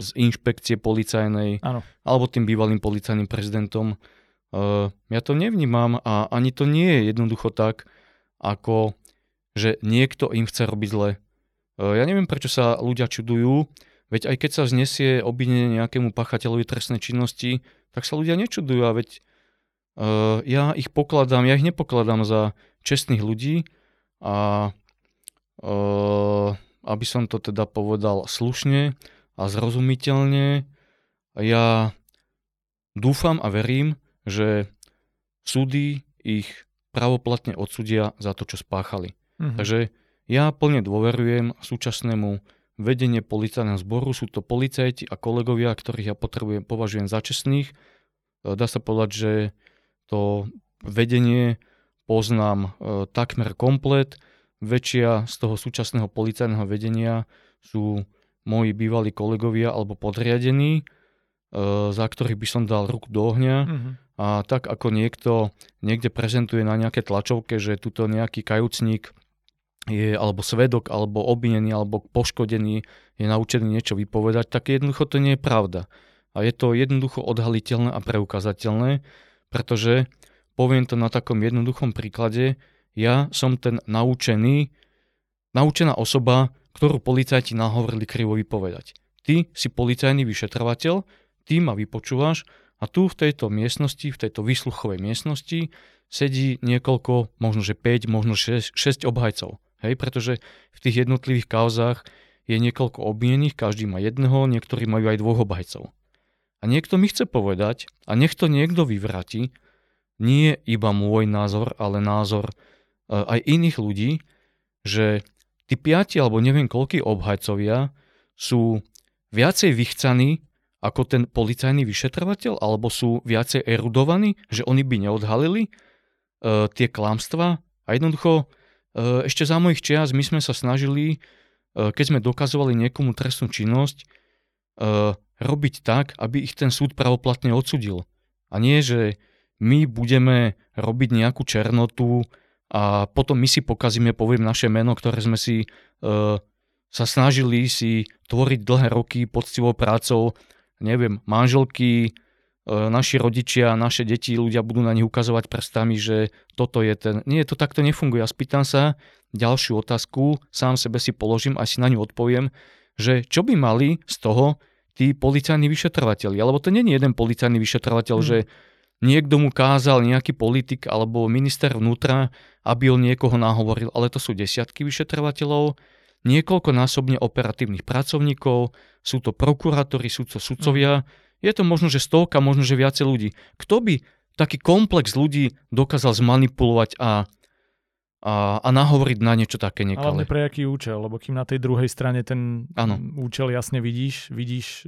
z inšpekcie policajnej, ano. alebo tým bývalým policajným prezidentom, uh, ja to nevnímam a ani to nie je jednoducho tak, ako že niekto im chce robiť zle. E, ja neviem, prečo sa ľudia čudujú, veď aj keď sa znesie obvinenie nejakému pachateľovi trestnej činnosti, tak sa ľudia nečudujú a veď uh, ja ich pokladám, ja ich nepokladám za čestných ľudí a uh, aby som to teda povedal slušne a zrozumiteľne, ja dúfam a verím, že súdy ich pravoplatne odsudia za to, čo spáchali. Mm-hmm. Takže ja plne dôverujem súčasnému vedenie policajného zboru. Sú to policajti a kolegovia, ktorých ja potrebujem, považujem za čestných. E, dá sa povedať, že to vedenie poznám e, takmer komplet. Väčšia z toho súčasného policajného vedenia sú moji bývalí kolegovia alebo podriadení, e, za ktorých by som dal ruku do ohňa. Mm-hmm. A tak ako niekto niekde prezentuje na nejaké tlačovke, že tuto nejaký kajúcník je alebo svedok, alebo obvinený, alebo poškodený, je naučený niečo vypovedať, tak jednoducho to nie je pravda. A je to jednoducho odhaliteľné a preukazateľné, pretože, poviem to na takom jednoduchom príklade, ja som ten naučený, naučená osoba, ktorú policajti nahovorili krivo vypovedať. Ty si policajný vyšetrovateľ, ty ma vypočúvaš a tu v tejto miestnosti, v tejto výsluchovej miestnosti sedí niekoľko, možno že 5, možno 6, 6 obhajcov. Hej, pretože v tých jednotlivých kauzách je niekoľko obvinených, každý má jedného, niektorí majú aj dvoch obhajcov. A niekto mi chce povedať, a nech to niekto vyvráti, nie iba môj názor, ale názor e, aj iných ľudí, že tí piati alebo neviem koľký obhajcovia sú viacej vychcaní ako ten policajný vyšetrovateľ, alebo sú viacej erudovaní, že oni by neodhalili uh, tie klamstvá a jednoducho ešte za mojich čias my sme sa snažili, eh, keď sme dokazovali niekomu trestnú činnosť, eh, robiť tak, aby ich ten súd pravoplatne odsudil. A nie, že my budeme robiť nejakú černotu a potom my si pokazíme, poviem naše meno, ktoré sme si sa snažili si tvoriť dlhé roky poctivou prácou, neviem, manželky, naši rodičia, naše deti, ľudia budú na nich ukazovať prstami, že toto je ten... Nie, to takto nefunguje. Ja spýtam sa ďalšiu otázku, sám sebe si položím a si na ňu odpoviem, že čo by mali z toho tí policajní vyšetrovateľi. Alebo to nie je jeden policajný vyšetrovateľ, hmm. že niekto mu kázal, nejaký politik alebo minister vnútra, aby on niekoho nahovoril, ale to sú desiatky vyšetrovateľov, niekoľkonásobne operatívnych pracovníkov, sú to prokurátori, sú to sudcovia, hmm je to možno, že stovka, možno, že viacej ľudí. Kto by taký komplex ľudí dokázal zmanipulovať a, a, a nahovoriť na niečo také nekalé? Ale pre aký účel? Lebo kým na tej druhej strane ten ano. účel jasne vidíš, vidíš,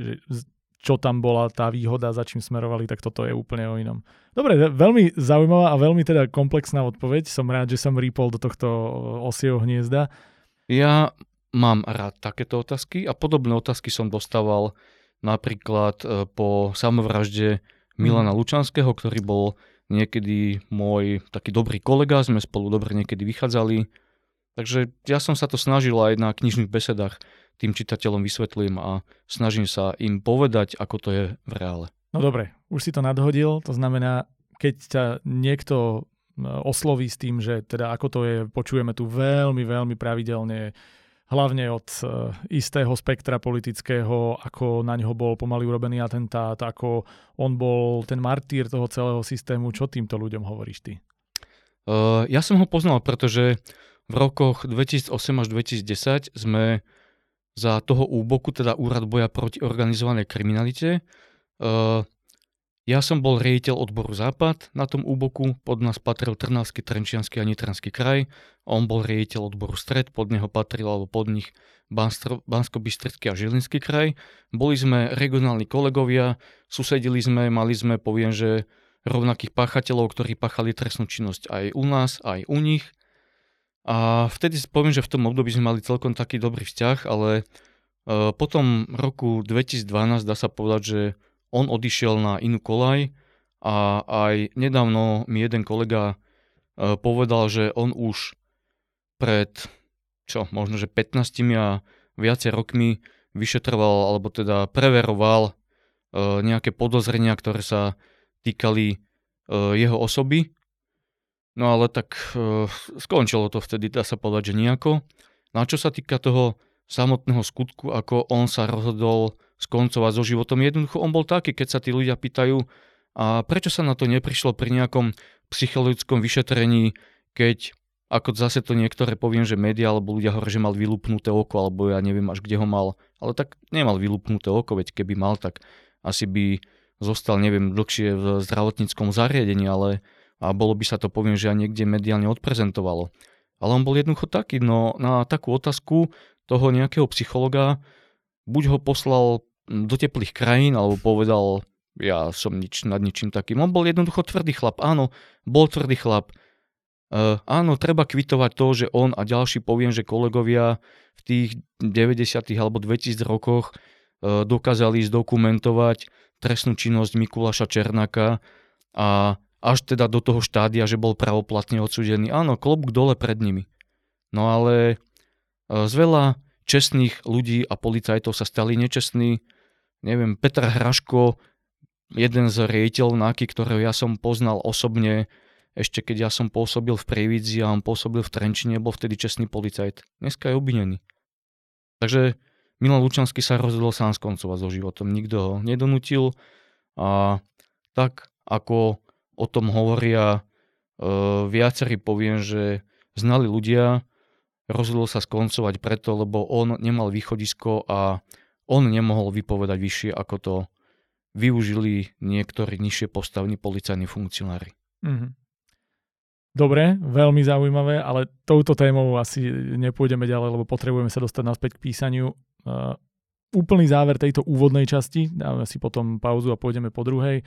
čo tam bola tá výhoda, za čím smerovali, tak toto je úplne o inom. Dobre, veľmi zaujímavá a veľmi teda komplexná odpoveď. Som rád, že som rýpol do tohto osieho hniezda. Ja mám rád takéto otázky a podobné otázky som dostával Napríklad e, po samovražde Milana mm. Lučanského, ktorý bol niekedy môj taký dobrý kolega, sme spolu dobre niekedy vychádzali. Takže ja som sa to snažil aj na knižných besedách tým čitateľom vysvetľujem a snažím sa im povedať, ako to je v reále. No dobre, už si to nadhodil, to znamená, keď ťa niekto e, osloví s tým, že teda ako to je, počujeme tu veľmi, veľmi pravidelne, hlavne od e, istého spektra politického, ako na ňo bol pomaly urobený atentát, ako on bol ten martýr toho celého systému. Čo týmto ľuďom hovoríš ty? Uh, ja som ho poznal, pretože v rokoch 2008 až 2010 sme za toho úboku, teda Úrad boja proti organizovanej kriminalite. Uh, ja som bol riaditeľ odboru Západ na tom úboku, pod nás patril Trnavský, Trenčiansky a Nitranský kraj, on bol riaditeľ odboru Stred, pod neho patril alebo pod nich Bansko-Bystrický a Žilinský kraj. Boli sme regionálni kolegovia, susedili sme, mali sme, poviem, že rovnakých páchateľov, ktorí páchali trestnú činnosť aj u nás, aj u nich. A vtedy poviem, že v tom období sme mali celkom taký dobrý vzťah, ale uh, potom roku 2012 dá sa povedať, že on odišiel na inú kolaj a aj nedávno mi jeden kolega uh, povedal, že on už pred čo, možno že 15 a viacej rokmi vyšetroval alebo teda preveroval uh, nejaké podozrenia, ktoré sa týkali uh, jeho osoby No ale tak skončilo to vtedy, dá sa povedať, že nejako. No a čo sa týka toho samotného skutku, ako on sa rozhodol skoncovať so životom, jednoducho on bol taký, keď sa tí ľudia pýtajú, a prečo sa na to neprišlo pri nejakom psychologickom vyšetrení, keď ako zase to niektoré poviem, že médiá alebo ľudia hovoria, že mal vylúpnuté oko, alebo ja neviem až kde ho mal, ale tak nemal vylúpnuté oko, veď keby mal, tak asi by zostal, neviem, dlhšie v zdravotníckom zariadení, ale a bolo by sa to, poviem, že aj niekde mediálne odprezentovalo. Ale on bol jednoducho taký, no na takú otázku toho nejakého psychologa, buď ho poslal do teplých krajín, alebo povedal, ja som nič nad ničím takým. On bol jednoducho tvrdý chlap, áno, bol tvrdý chlap. Uh, áno, treba kvitovať to, že on a ďalší, poviem, že kolegovia v tých 90. alebo 2000 rokoch uh, dokázali zdokumentovať trestnú činnosť Mikuláša Černáka a až teda do toho štádia, že bol pravoplatne odsudený. Áno, klobúk dole pred nimi. No ale e, z veľa čestných ľudí a policajtov sa stali nečestní. Neviem, Petr Hraško, jeden z riejiteľov NAKY, ktorého ja som poznal osobne, ešte keď ja som pôsobil v Prievidzi a on pôsobil v Trenčine, bol vtedy čestný policajt. Dneska je obvinený. Takže Milan Lučanský sa rozhodol sám skoncovať so životom. Nikto ho nedonutil a tak ako o tom hovoria uh, viacerí, poviem, že znali ľudia, rozhodol sa skoncovať preto, lebo on nemal východisko a on nemohol vypovedať vyššie, ako to využili niektorí nižšie postavní policajní funkcionári. Mm-hmm. Dobre, veľmi zaujímavé, ale touto témou asi nepôjdeme ďalej, lebo potrebujeme sa dostať naspäť k písaniu. Uh, úplný záver tejto úvodnej časti, dáme si potom pauzu a pôjdeme po druhej.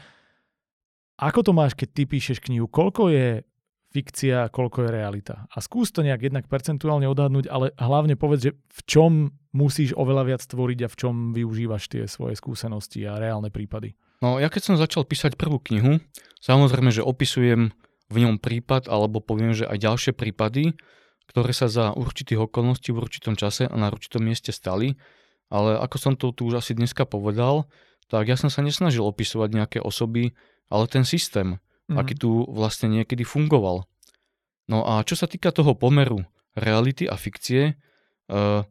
Ako to máš, keď ty píšeš knihu? Koľko je fikcia a koľko je realita? A skús to nejak jednak percentuálne odhadnúť, ale hlavne povedz, že v čom musíš oveľa viac tvoriť a v čom využívaš tie svoje skúsenosti a reálne prípady. No ja keď som začal písať prvú knihu, samozrejme, že opisujem v ňom prípad, alebo poviem, že aj ďalšie prípady, ktoré sa za určitých okolností v určitom čase a na určitom mieste stali, ale ako som to tu už asi dneska povedal, tak ja som sa nesnažil opisovať nejaké osoby, ale ten systém, mm. aký tu vlastne niekedy fungoval. No a čo sa týka toho pomeru reality a fikcie, uh,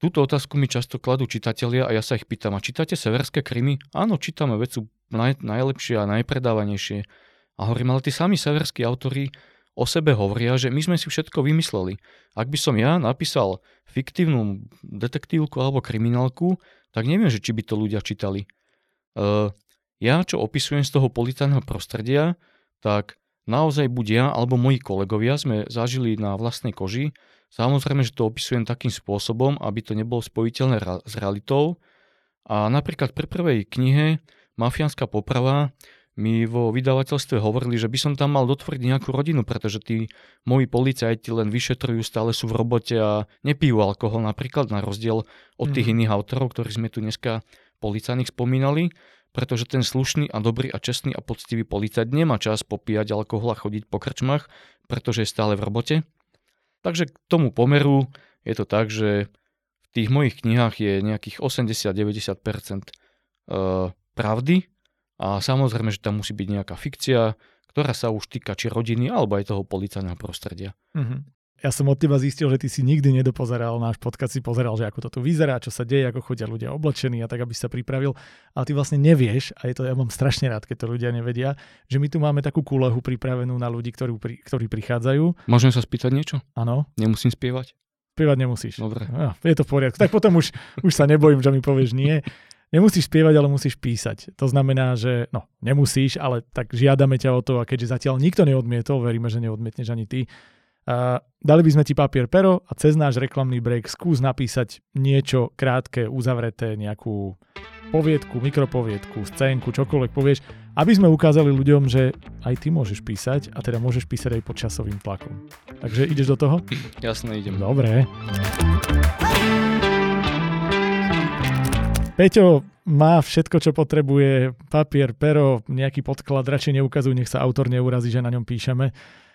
túto otázku mi často kladú čitatelia a ja sa ich pýtam, a čítate severské krymy? Áno, čítame, veď naj, najlepšie a najpredávanejšie. A hovorím, ale tí sami severskí autori o sebe hovoria, že my sme si všetko vymysleli. Ak by som ja napísal fiktívnu detektívku alebo kriminálku, tak neviem, že či by to ľudia čítali. Uh, ja, čo opisujem z toho policajného prostredia, tak naozaj buď ja alebo moji kolegovia sme zažili na vlastnej koži. Samozrejme, že to opisujem takým spôsobom, aby to nebolo spojiteľné ra- s realitou. A napríklad pri prvej knihe Mafiánska poprava mi vo vydavateľstve hovorili, že by som tam mal dotvoriť nejakú rodinu, pretože tí moji policajti len vyšetrujú, stále sú v robote a nepijú alkohol napríklad na rozdiel od tých mm. iných autorov, ktorých sme tu dneska policajných spomínali pretože ten slušný a dobrý a čestný a poctivý policajt nemá čas popíjať alkohol a chodiť po krčmach, pretože je stále v robote. Takže k tomu pomeru je to tak, že v tých mojich knihách je nejakých 80-90% e, pravdy A samozrejme, že tam musí byť nejaká fikcia, ktorá sa už týka či rodiny, alebo aj toho policajného prostredia. Uh-huh. Ja som od teba zistil, že ty si nikdy nedopozeral náš podcast, si pozeral, že ako to tu vyzerá, čo sa deje, ako chodia ľudia oblečení a tak, aby sa pripravil. Ale ty vlastne nevieš, a je to, ja mám strašne rád, keď to ľudia nevedia, že my tu máme takú kúlehu pripravenú na ľudí, ktorí, ktorí prichádzajú. Môžem sa spýtať niečo? Áno. Nemusím spievať? Spievať nemusíš. Dobre. Ja, je to v poriadku. Tak potom už, už sa nebojím, že mi povieš nie. Nemusíš spievať, ale musíš písať. To znamená, že no, nemusíš, ale tak žiadame ťa o to a keďže zatiaľ nikto neodmietol, veríme, že neodmietneš ani ty, dali by sme ti papier, pero a cez náš reklamný break skús napísať niečo krátke, uzavreté, nejakú poviedku, mikropoviedku, scénku, čokoľvek povieš, aby sme ukázali ľuďom, že aj ty môžeš písať a teda môžeš písať aj pod časovým tlakom. Takže ideš do toho? Jasne, idem. Dobre. Peťo má všetko, čo potrebuje, papier, pero, nejaký podklad, radšej neukazuj, nech sa autor neurazí, že na ňom píšeme.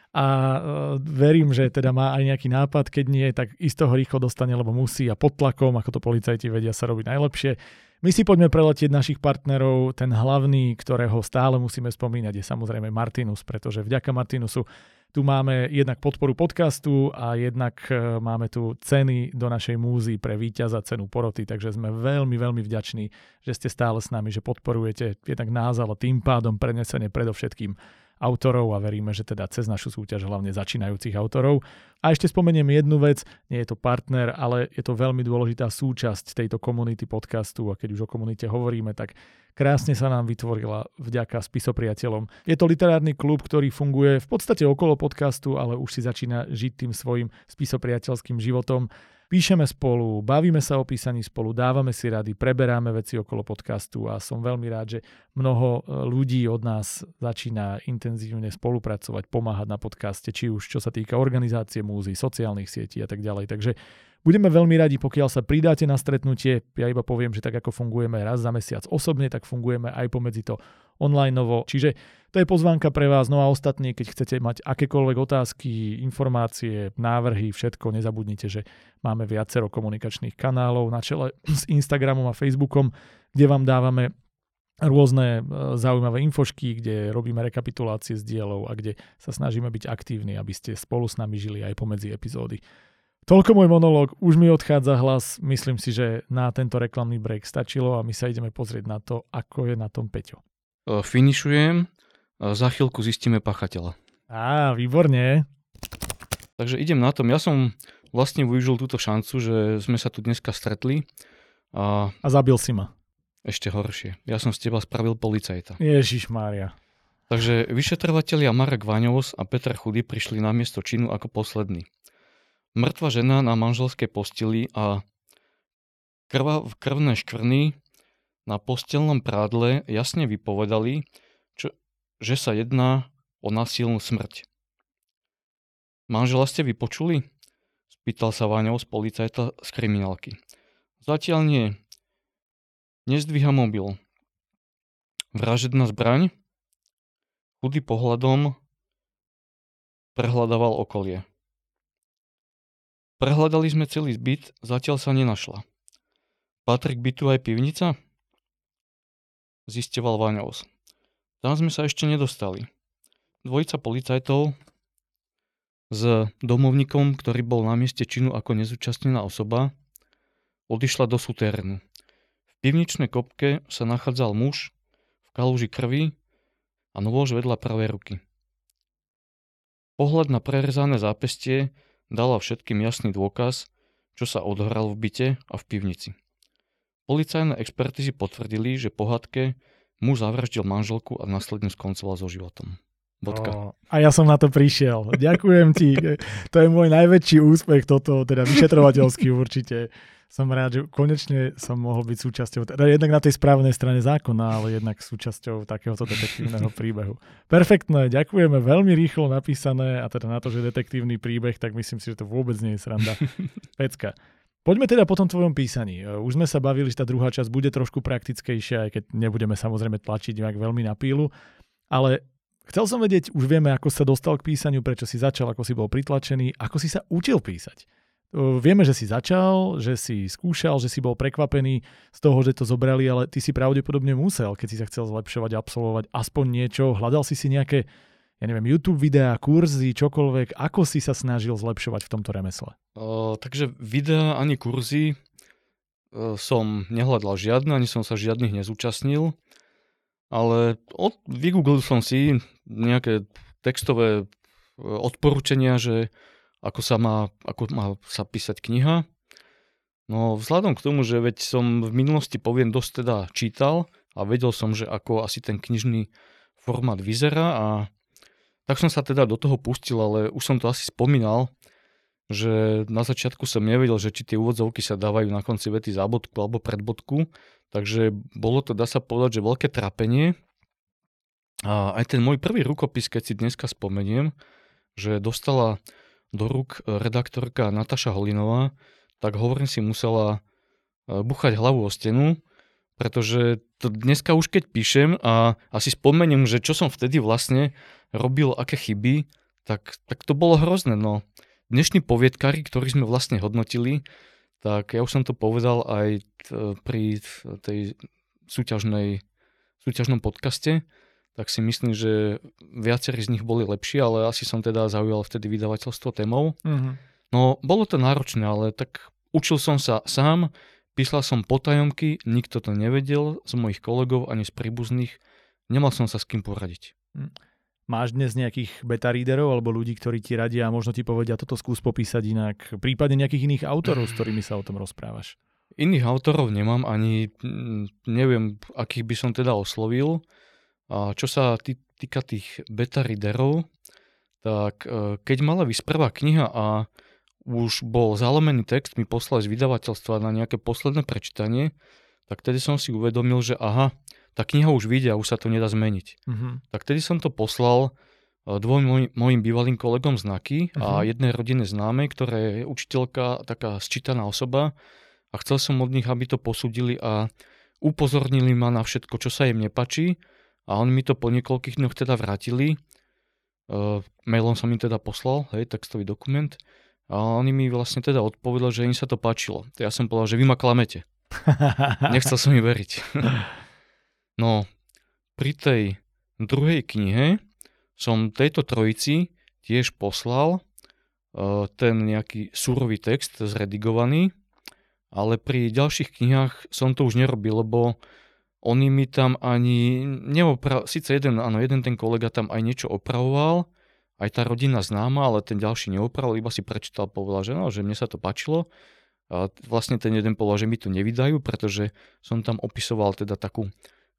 A e, verím, že teda má aj nejaký nápad, keď nie, tak isto ho rýchlo dostane, lebo musí a pod tlakom, ako to policajti vedia sa robiť najlepšie. My si poďme preletieť našich partnerov. Ten hlavný, ktorého stále musíme spomínať, je samozrejme Martinus, pretože vďaka Martinusu tu máme jednak podporu podcastu a jednak e, máme tu ceny do našej múzy pre víťaza cenu poroty, takže sme veľmi, veľmi vďační, že ste stále s nami, že podporujete jednak nás, ale tým pádom prenesenie predovšetkým autorov a veríme, že teda cez našu súťaž hlavne začínajúcich autorov. A ešte spomeniem jednu vec, nie je to partner, ale je to veľmi dôležitá súčasť tejto komunity podcastu a keď už o komunite hovoríme, tak krásne sa nám vytvorila vďaka spisopriateľom. Je to literárny klub, ktorý funguje v podstate okolo podcastu, ale už si začína žiť tým svojim spisopriateľským životom. Píšeme spolu, bavíme sa o písaní spolu, dávame si rady, preberáme veci okolo podcastu a som veľmi rád, že mnoho e, ľudí od nás začína intenzívne spolupracovať, pomáhať na podcaste, či už čo sa týka organizácie múzy, sociálnych sietí a tak ďalej. Takže Budeme veľmi radi, pokiaľ sa pridáte na stretnutie. Ja iba poviem, že tak ako fungujeme raz za mesiac osobne, tak fungujeme aj pomedzi to online novo. Čiže to je pozvánka pre vás. No a ostatní, keď chcete mať akékoľvek otázky, informácie, návrhy, všetko, nezabudnite, že máme viacero komunikačných kanálov na čele s Instagramom a Facebookom, kde vám dávame rôzne e, zaujímavé infošky, kde robíme rekapitulácie z dielov a kde sa snažíme byť aktívni, aby ste spolu s nami žili aj pomedzi epizódy. Toľko môj monológ, už mi odchádza hlas, myslím si, že na tento reklamný break stačilo a my sa ideme pozrieť na to, ako je na tom Peťo. Finišujem, za chvíľku zistíme pachateľa. Á, výborne. Takže idem na tom. Ja som vlastne využil túto šancu, že sme sa tu dneska stretli. A, a zabil si ma. Ešte horšie. Ja som z teba spravil policajta. Ježiš Mária. Takže vyšetrovatelia Marek Vaňovos a Peter Chudy prišli na miesto činu ako poslední. Mŕtva žena na manželskej posteli a krva, krvné škvrny na postelnom prádle jasne vypovedali, čo, že sa jedná o násilnú smrť. Manžela ste vypočuli? Spýtal sa Váňov z policajta z kriminálky. Zatiaľ nie. Nezdvíha mobil. Vražedná zbraň? Chudý pohľadom prehľadával okolie. Prehľadali sme celý zbyt, zatiaľ sa nenašla. Patrí k bytu aj pivnica? Zisteval Váňovs. Tam sme sa ešte nedostali. Dvojica policajtov s domovníkom, ktorý bol na mieste činu ako nezúčastnená osoba, odišla do sutérénu. V pivničnej kopke sa nachádzal muž v kalúži krvi a nôž vedľa pravej ruky. Pohľad na prerezané zápestie dala všetkým jasný dôkaz, čo sa odohralo v byte a v pivnici. Policajné expertizy potvrdili, že pohádke muž zavraždil manželku a následne skoncoval so životom. Bodka. O, a ja som na to prišiel. Ďakujem ti. To je môj najväčší úspech toto, teda vyšetrovateľský určite som rád, že konečne som mohol byť súčasťou, teda jednak na tej správnej strane zákona, ale jednak súčasťou takéhoto detektívneho príbehu. Perfektné, ďakujeme, veľmi rýchlo napísané a teda na to, že detektívny príbeh, tak myslím si, že to vôbec nie je sranda. Pecka. Poďme teda po tom tvojom písaní. Už sme sa bavili, že tá druhá časť bude trošku praktickejšia, aj keď nebudeme samozrejme tlačiť nejak veľmi na pílu, ale chcel som vedieť, už vieme, ako sa dostal k písaniu, prečo si začal, ako si bol pritlačený, ako si sa učil písať. Vieme, že si začal, že si skúšal, že si bol prekvapený z toho, že to zobrali, ale ty si pravdepodobne musel, keď si sa chcel zlepšovať, absolvovať aspoň niečo. Hľadal si si nejaké, ja neviem, YouTube videá, kurzy, čokoľvek. Ako si sa snažil zlepšovať v tomto remesle? Uh, takže videá ani kurzy uh, som nehľadal žiadne, ani som sa žiadnych nezúčastnil, ale od, vygooglil som si nejaké textové odporúčania, že ako sa má, ako má sa písať kniha. No vzhľadom k tomu, že veď som v minulosti poviem dosť teda čítal a vedel som, že ako asi ten knižný formát vyzerá a tak som sa teda do toho pustil, ale už som to asi spomínal, že na začiatku som nevedel, že či tie úvodzovky sa dávajú na konci vety zábodku alebo predbodku, takže bolo to, dá sa povedať, že veľké trapenie. A aj ten môj prvý rukopis, keď si dneska spomeniem, že dostala do rúk e, redaktorka Nataša Holinová, tak hovorím si musela e, buchať hlavu o stenu, pretože to dneska už keď píšem a asi spomeniem, že čo som vtedy vlastne robil, aké chyby, tak, tak to bolo hrozné. No, dnešní poviedkári, ktorí sme vlastne hodnotili, tak ja už som to povedal aj pri tej súťažnej, súťažnom podcaste, tak si myslím, že viacerí z nich boli lepší, ale asi som teda zaujal vtedy vydavateľstvo témov. Mm-hmm. No, bolo to náročné, ale tak učil som sa sám, písal som potajomky, nikto to nevedel z mojich kolegov ani z príbuzných, nemal som sa s kým poradiť. Hm. Máš dnes nejakých beta readerov alebo ľudí, ktorí ti radia a možno ti povedia, toto skús popísať inak, prípadne nejakých iných autorov, s ktorými sa o tom rozprávaš? Iných autorov nemám, ani hm, neviem, akých by som teda oslovil. A čo sa tý, týka tých beta readerov, tak e, keď mala vysť prvá kniha a už bol zalomený text, mi poslali z vydavateľstva na nejaké posledné prečítanie, tak tedy som si uvedomil, že aha, tá kniha už vidia, už sa to nedá zmeniť. Uh-huh. Tak tedy som to poslal e, dvojim moj, mojim bývalým kolegom znaky uh-huh. a mhm. jednej rodine známej, ktorá je učiteľka, taká sčítaná osoba a chcel som od nich, aby to posudili a upozornili ma na všetko, čo sa im nepačí a oni mi to po niekoľkých dňoch teda vrátili. Uh, mailom som im teda poslal, hej, textový dokument. A oni mi vlastne teda odpovedali, že im sa to páčilo. Ja som povedal, že vy ma klamete. Nechcel som im veriť. no, pri tej druhej knihe som tejto trojici tiež poslal uh, ten nejaký súrový text zredigovaný, ale pri ďalších knihách som to už nerobil, lebo oni mi tam ani neopravil, síce jeden, áno, jeden ten kolega tam aj niečo opravoval, aj tá rodina známa, ale ten ďalší neopravil, iba si prečítal, povedal, že no, že mne sa to páčilo. A vlastne ten jeden povedal, že mi to nevydajú, pretože som tam opisoval teda takú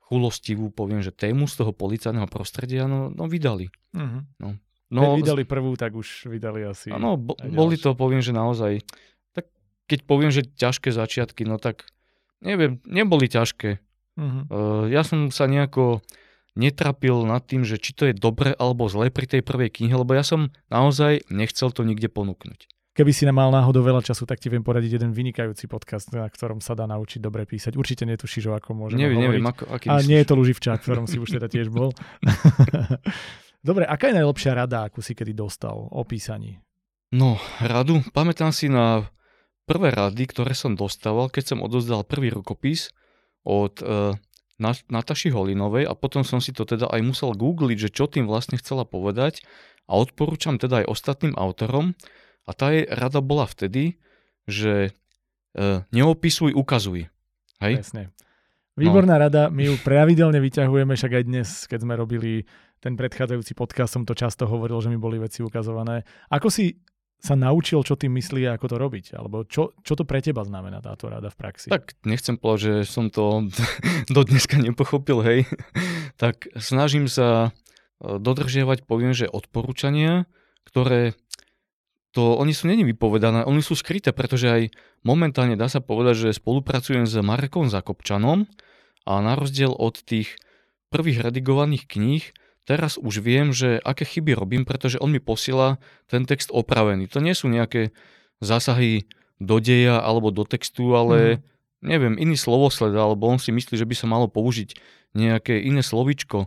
chulostivú, poviem, že tému z toho policajného prostredia, no, no vydali. Uh-huh. No, no, keď vydali prvú, tak už vydali asi. Áno, bo, boli to, poviem, že naozaj, tak keď poviem, že ťažké začiatky, no tak neviem, neboli ťažké. Uh-huh. Ja som sa nejako netrapil nad tým, že či to je dobre alebo zle pri tej prvej knihe, lebo ja som naozaj nechcel to nikde ponúknuť. Keby si nemal náhodou veľa času, tak ti viem poradiť jeden vynikajúci podcast, na ktorom sa dá naučiť dobre písať. Určite netušíš, o ako môžeme neviem, hovoriť. Neviem, ako, aký A nie je to Luživčák, v ktorom si už teda tiež bol. dobre, aká je najlepšia rada, akú si kedy dostal o písaní? No, radu? Pamätám si na prvé rady, ktoré som dostával, keď som odozdal prvý rukopis od uh, Nataši Holinovej a potom som si to teda aj musel googliť, že čo tým vlastne chcela povedať a odporúčam teda aj ostatným autorom a tá jej rada bola vtedy, že uh, neopisuj, ukazuj. Hej? Presne. Výborná no. rada, my ju pravidelne vyťahujeme, však aj dnes, keď sme robili ten predchádzajúci podcast, som to často hovoril, že mi boli veci ukazované. Ako si sa naučil, čo tým myslí a ako to robiť? Alebo čo, čo to pre teba znamená táto rada v praxi? Tak nechcem povedať, že som to do dneska nepochopil, hej. tak snažím sa e, dodržiavať, poviem, že odporúčania, ktoré to oni sú není vypovedané, oni sú skryté, pretože aj momentálne dá sa povedať, že spolupracujem s Marekom Zakopčanom a na rozdiel od tých prvých redigovaných kníh teraz už viem, že aké chyby robím, pretože on mi posiela ten text opravený. To nie sú nejaké zásahy do deja alebo do textu, ale mm. neviem, iný slovosled, alebo on si myslí, že by sa malo použiť nejaké iné slovičko.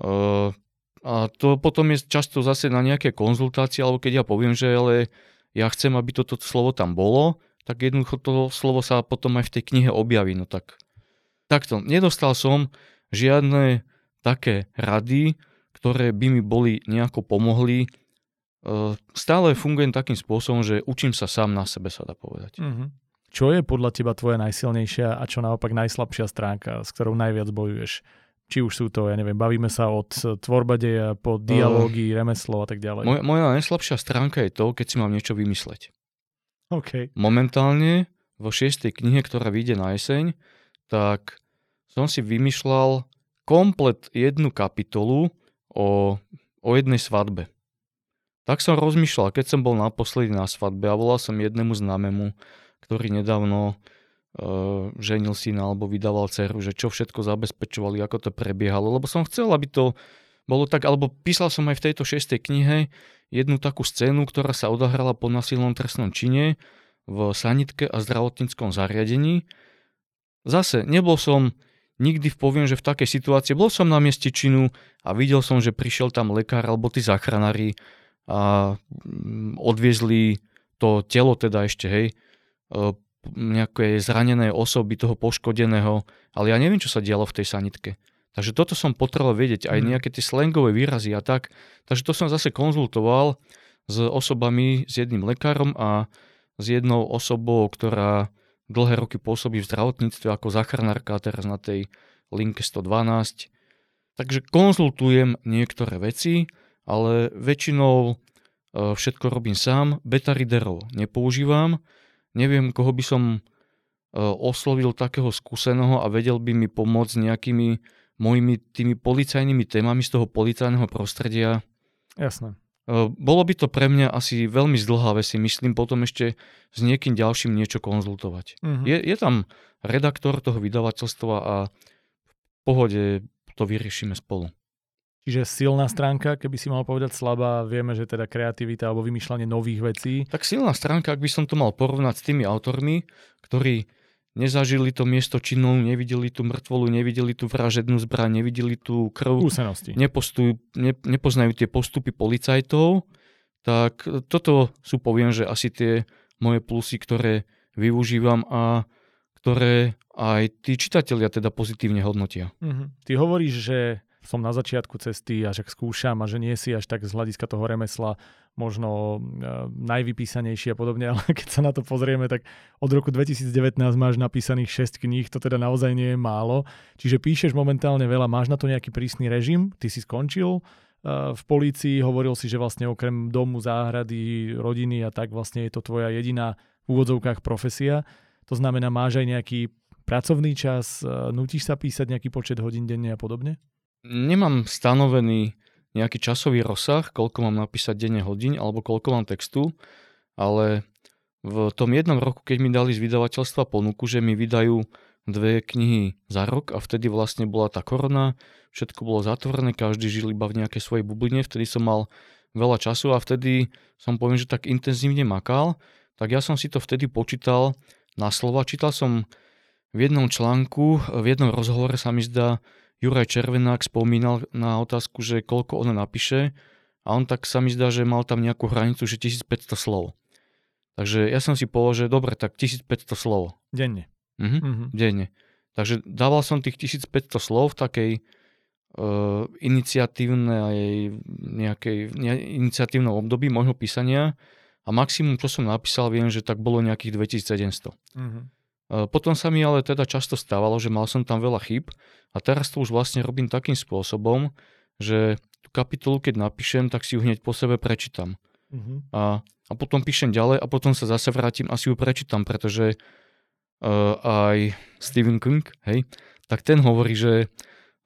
Uh, a to potom je často zase na nejaké konzultácie, alebo keď ja poviem, že ale ja chcem, aby toto slovo tam bolo, tak jednoducho to slovo sa potom aj v tej knihe objaví. No tak takto, nedostal som žiadne také rady, ktoré by mi boli nejako pomohli. E, stále fungujem takým spôsobom, že učím sa sám na sebe, sa dá povedať. Mm-hmm. Čo je podľa teba tvoja najsilnejšia a čo naopak najslabšia stránka, s ktorou najviac bojuješ? Či už sú to, ja neviem, bavíme sa od tvorba deja po dialógy, uh, remeslo a tak ďalej. Moja, moja najslabšia stránka je to, keď si mám niečo vymysleť. Okay. Momentálne vo šiestej knihe, ktorá vyjde na jeseň, tak som si vymýšľal komplet jednu kapitolu o, o jednej svadbe. Tak som rozmýšľal, keď som bol naposledy na svadbe a volal som jednému známemu, ktorý nedávno uh, ženil syna alebo vydával dceru, že čo všetko zabezpečovali, ako to prebiehalo, lebo som chcel, aby to bolo tak, alebo písal som aj v tejto šestej knihe jednu takú scénu, ktorá sa odohrala po nasilnom trestnom čine v sanitke a zdravotníckom zariadení. Zase, nebol som nikdy poviem, že v takej situácii, bol som na mieste činu a videl som, že prišiel tam lekár alebo tí záchranári a mm, odviezli to telo teda ešte, hej, E, nejaké zranené osoby toho poškodeného, ale ja neviem, čo sa dialo v tej sanitke. Takže toto som potreboval vedieť, aj mhm. nejaké tie slangové výrazy a tak. Takže to som zase konzultoval s osobami, s jedným lekárom a s jednou osobou, ktorá dlhé roky pôsobí v zdravotníctve ako zachránarka teraz na tej linke 112. Takže konzultujem niektoré veci, ale väčšinou e, všetko robím sám. Beta readerov nepoužívam, neviem, koho by som e, oslovil takého skúseného a vedel by mi pomôcť nejakými mojimi tými policajnými témami z toho policajného prostredia. Jasné. E, bolo by to pre mňa asi veľmi zdlhavé si myslím potom ešte s niekým ďalším niečo konzultovať. Uh-huh. Je, je tam redaktor toho vydavateľstva a v pohode to vyriešime spolu. Čiže silná stránka, keby si mal povedať slabá, vieme, že teda kreativita alebo vymýšľanie nových vecí. Tak silná stránka, ak by som to mal porovnať s tými autormi, ktorí nezažili to miesto činov, nevideli tú mŕtvolu, nevideli tú vražednú zbraň, nevideli tú krv, nepostujú, ne, nepoznajú tie postupy policajtov, tak toto sú poviem, že asi tie moje plusy, ktoré využívam a ktoré aj tí čitatelia teda pozitívne hodnotia. Mm-hmm. Ty hovoríš, že som na začiatku cesty a že skúšam a že nie si až tak z hľadiska toho remesla možno e, najvypísanejší a podobne, ale keď sa na to pozrieme, tak od roku 2019 máš napísaných 6 kníh, to teda naozaj nie je málo. Čiže píšeš momentálne veľa, máš na to nejaký prísny režim, ty si skončil uh, v polícii, hovoril si, že vlastne okrem domu, záhrady, rodiny a tak vlastne je to tvoja jediná v úvodzovkách profesia. To znamená, máš aj nejaký pracovný čas, uh, nutíš sa písať nejaký počet hodín denne a podobne? nemám stanovený nejaký časový rozsah, koľko mám napísať denne hodín alebo koľko mám textu, ale v tom jednom roku, keď mi dali z vydavateľstva ponuku, že mi vydajú dve knihy za rok a vtedy vlastne bola tá korona, všetko bolo zatvorené, každý žil iba v nejakej svojej bubline, vtedy som mal veľa času a vtedy som poviem, že tak intenzívne makal, tak ja som si to vtedy počítal na slova. Čítal som v jednom článku, v jednom rozhovore sa mi zdá, Juraj Červenák spomínal na otázku, že koľko ono napíše a on tak sa mi zdá, že mal tam nejakú hranicu, že 1500 slov. Takže ja som si povedal, že dobre, tak 1500 slov. Denne. Mhm, uh-huh. denne. Takže dával som tých 1500 slov v takej uh, iniciatívnej nejakej, ne, iniciatívnom období môjho písania a maximum, čo som napísal, viem, že tak bolo nejakých 2700. Uh-huh. Uh, potom sa mi ale teda často stávalo, že mal som tam veľa chyb a teraz to už vlastne robím takým spôsobom, že tú kapitolu, keď napíšem, tak si ju hneď po sebe prečítam. Uh-huh. A, a potom píšem ďalej a potom sa zase vrátim a si ju prečítam, pretože uh, aj Stephen King, hej, tak ten hovorí, že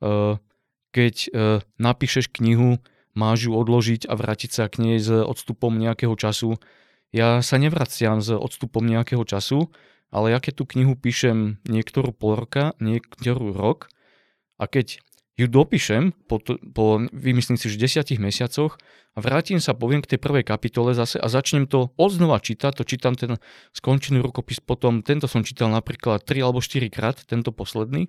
uh, keď uh, napíšeš knihu, máš ju odložiť a vrátiť sa k nej s odstupom nejakého času. Ja sa nevraciam s odstupom nejakého času, ale ja keď tú knihu píšem niektorú pol roka, niektorú rok, a keď ju dopíšem po, po vymyslím si, že desiatich mesiacoch a vrátim sa, poviem k tej prvej kapitole zase a začnem to odznova čítať, to čítam ten skončený rukopis potom, tento som čítal napríklad 3 alebo 4 krát, tento posledný,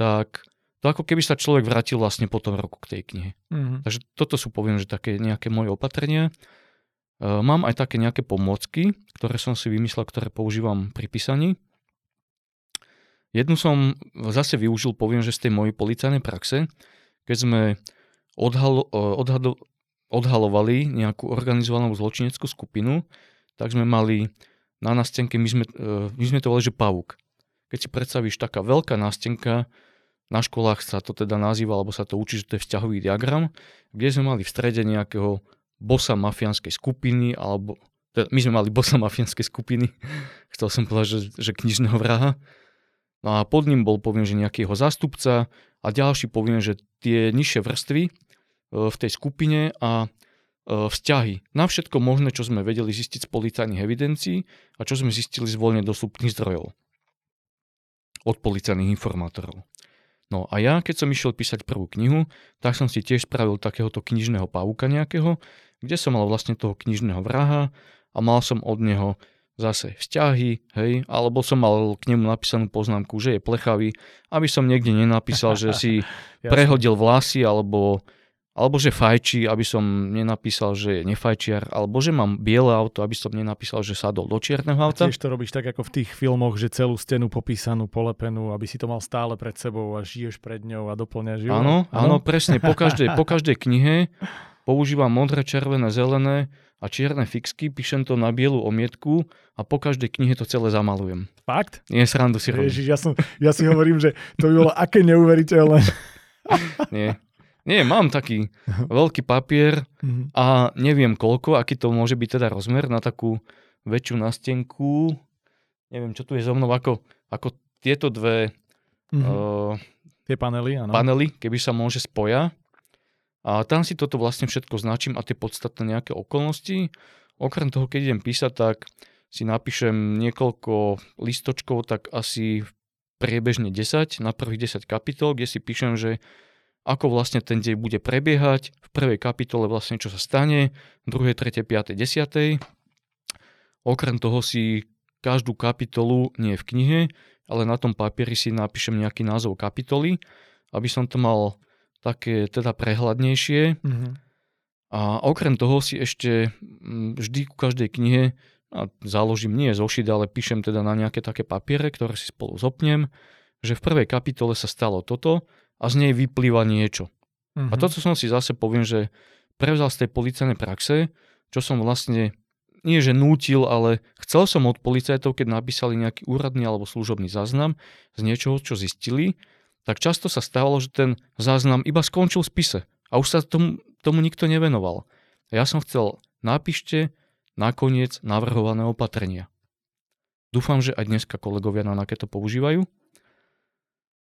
tak to ako keby sa človek vrátil vlastne po tom roku k tej knihe. Mm-hmm. Takže toto sú poviem, že také nejaké moje opatrenia. Mám aj také nejaké pomôcky, ktoré som si vymyslel, ktoré používam pri písaní. Jednu som zase využil, poviem, že z tej mojej policajnej praxe, keď sme odhalo, odhado, odhalovali nejakú organizovanú zločineckú skupinu, tak sme mali na nástenke, my sme, e, my sme to volali, že pavúk. Keď si predstavíš taká veľká nástenka, na školách sa to teda nazýva, alebo sa to učí, že to je vzťahový diagram, kde sme mali v strede nejakého bossa mafiánskej skupiny, alebo teda my sme mali bossa mafiánskej skupiny, chcel som povedať, že, že knižného vraha, No a pod ním bol, poviem, že nejaký jeho zástupca a ďalší, poviem, že tie nižšie vrstvy e, v tej skupine a e, vzťahy. Na všetko možné, čo sme vedeli zistiť z policajných evidencií a čo sme zistili z voľne dostupných zdrojov. Od policajných informátorov. No a ja, keď som išiel písať prvú knihu, tak som si tiež spravil takéhoto knižného pavúka nejakého, kde som mal vlastne toho knižného vraha a mal som od neho zase vzťahy, hej, alebo som mal k nemu napísanú poznámku, že je plechavý, aby som niekde nenapísal, že si prehodil vlasy, alebo, alebo že fajčí, aby som nenapísal, že je nefajčiar, alebo že mám biele auto, aby som nenapísal, že sadol do čierneho auta. A tiež to robíš tak ako v tých filmoch, že celú stenu popísanú, polepenú, aby si to mal stále pred sebou a žiješ pred ňou a doplňaš ju. Áno, áno, presne, po každej, po každej knihe používam modré, červené, zelené, a čierne fixky, píšem to na bielu omietku a po každej knihe to celé zamalujem. Fakt? Nie, srandu si robím. Ježiš, ja, som, ja si hovorím, že to by bolo aké neuveriteľné. Nie. Nie, mám taký veľký papier mhm. a neviem koľko, aký to môže byť teda rozmer na takú väčšiu nastenku. Neviem, čo tu je so mnou, ako, ako tieto dve mm-hmm. uh, Tie panely, áno. Panely, keby sa môže spoja, a tam si toto vlastne všetko značím a tie podstatné nejaké okolnosti. Okrem toho, keď idem písať, tak si napíšem niekoľko listočkov, tak asi priebežne 10 na prvých 10 kapitol, kde si píšem, že ako vlastne ten deň bude prebiehať, v prvej kapitole vlastne čo sa stane, v druhej, tretej, piatej, desiatej. Okrem toho si každú kapitolu, nie v knihe, ale na tom papieri si napíšem nejaký názov kapitoly, aby som to mal také teda prehľadnejšie. Mm-hmm. A okrem toho si ešte mm, vždy ku každej knihe a založím nie zošit, ale píšem teda na nejaké také papiere, ktoré si spolu zopnem, že v prvej kapitole sa stalo toto a z nej vyplýva niečo. Mm-hmm. A mhm. toto som si zase poviem, že prevzal z tej policajnej praxe, čo som vlastne nie že nútil, ale chcel som od policajtov, keď napísali nejaký úradný alebo služobný záznam z niečoho, čo zistili, tak často sa stalo, že ten záznam iba skončil v spise a už sa tomu, tomu nikto nevenoval. Ja som chcel, napíšte nakoniec navrhované opatrenia. Dúfam, že aj dneska kolegovia na to používajú.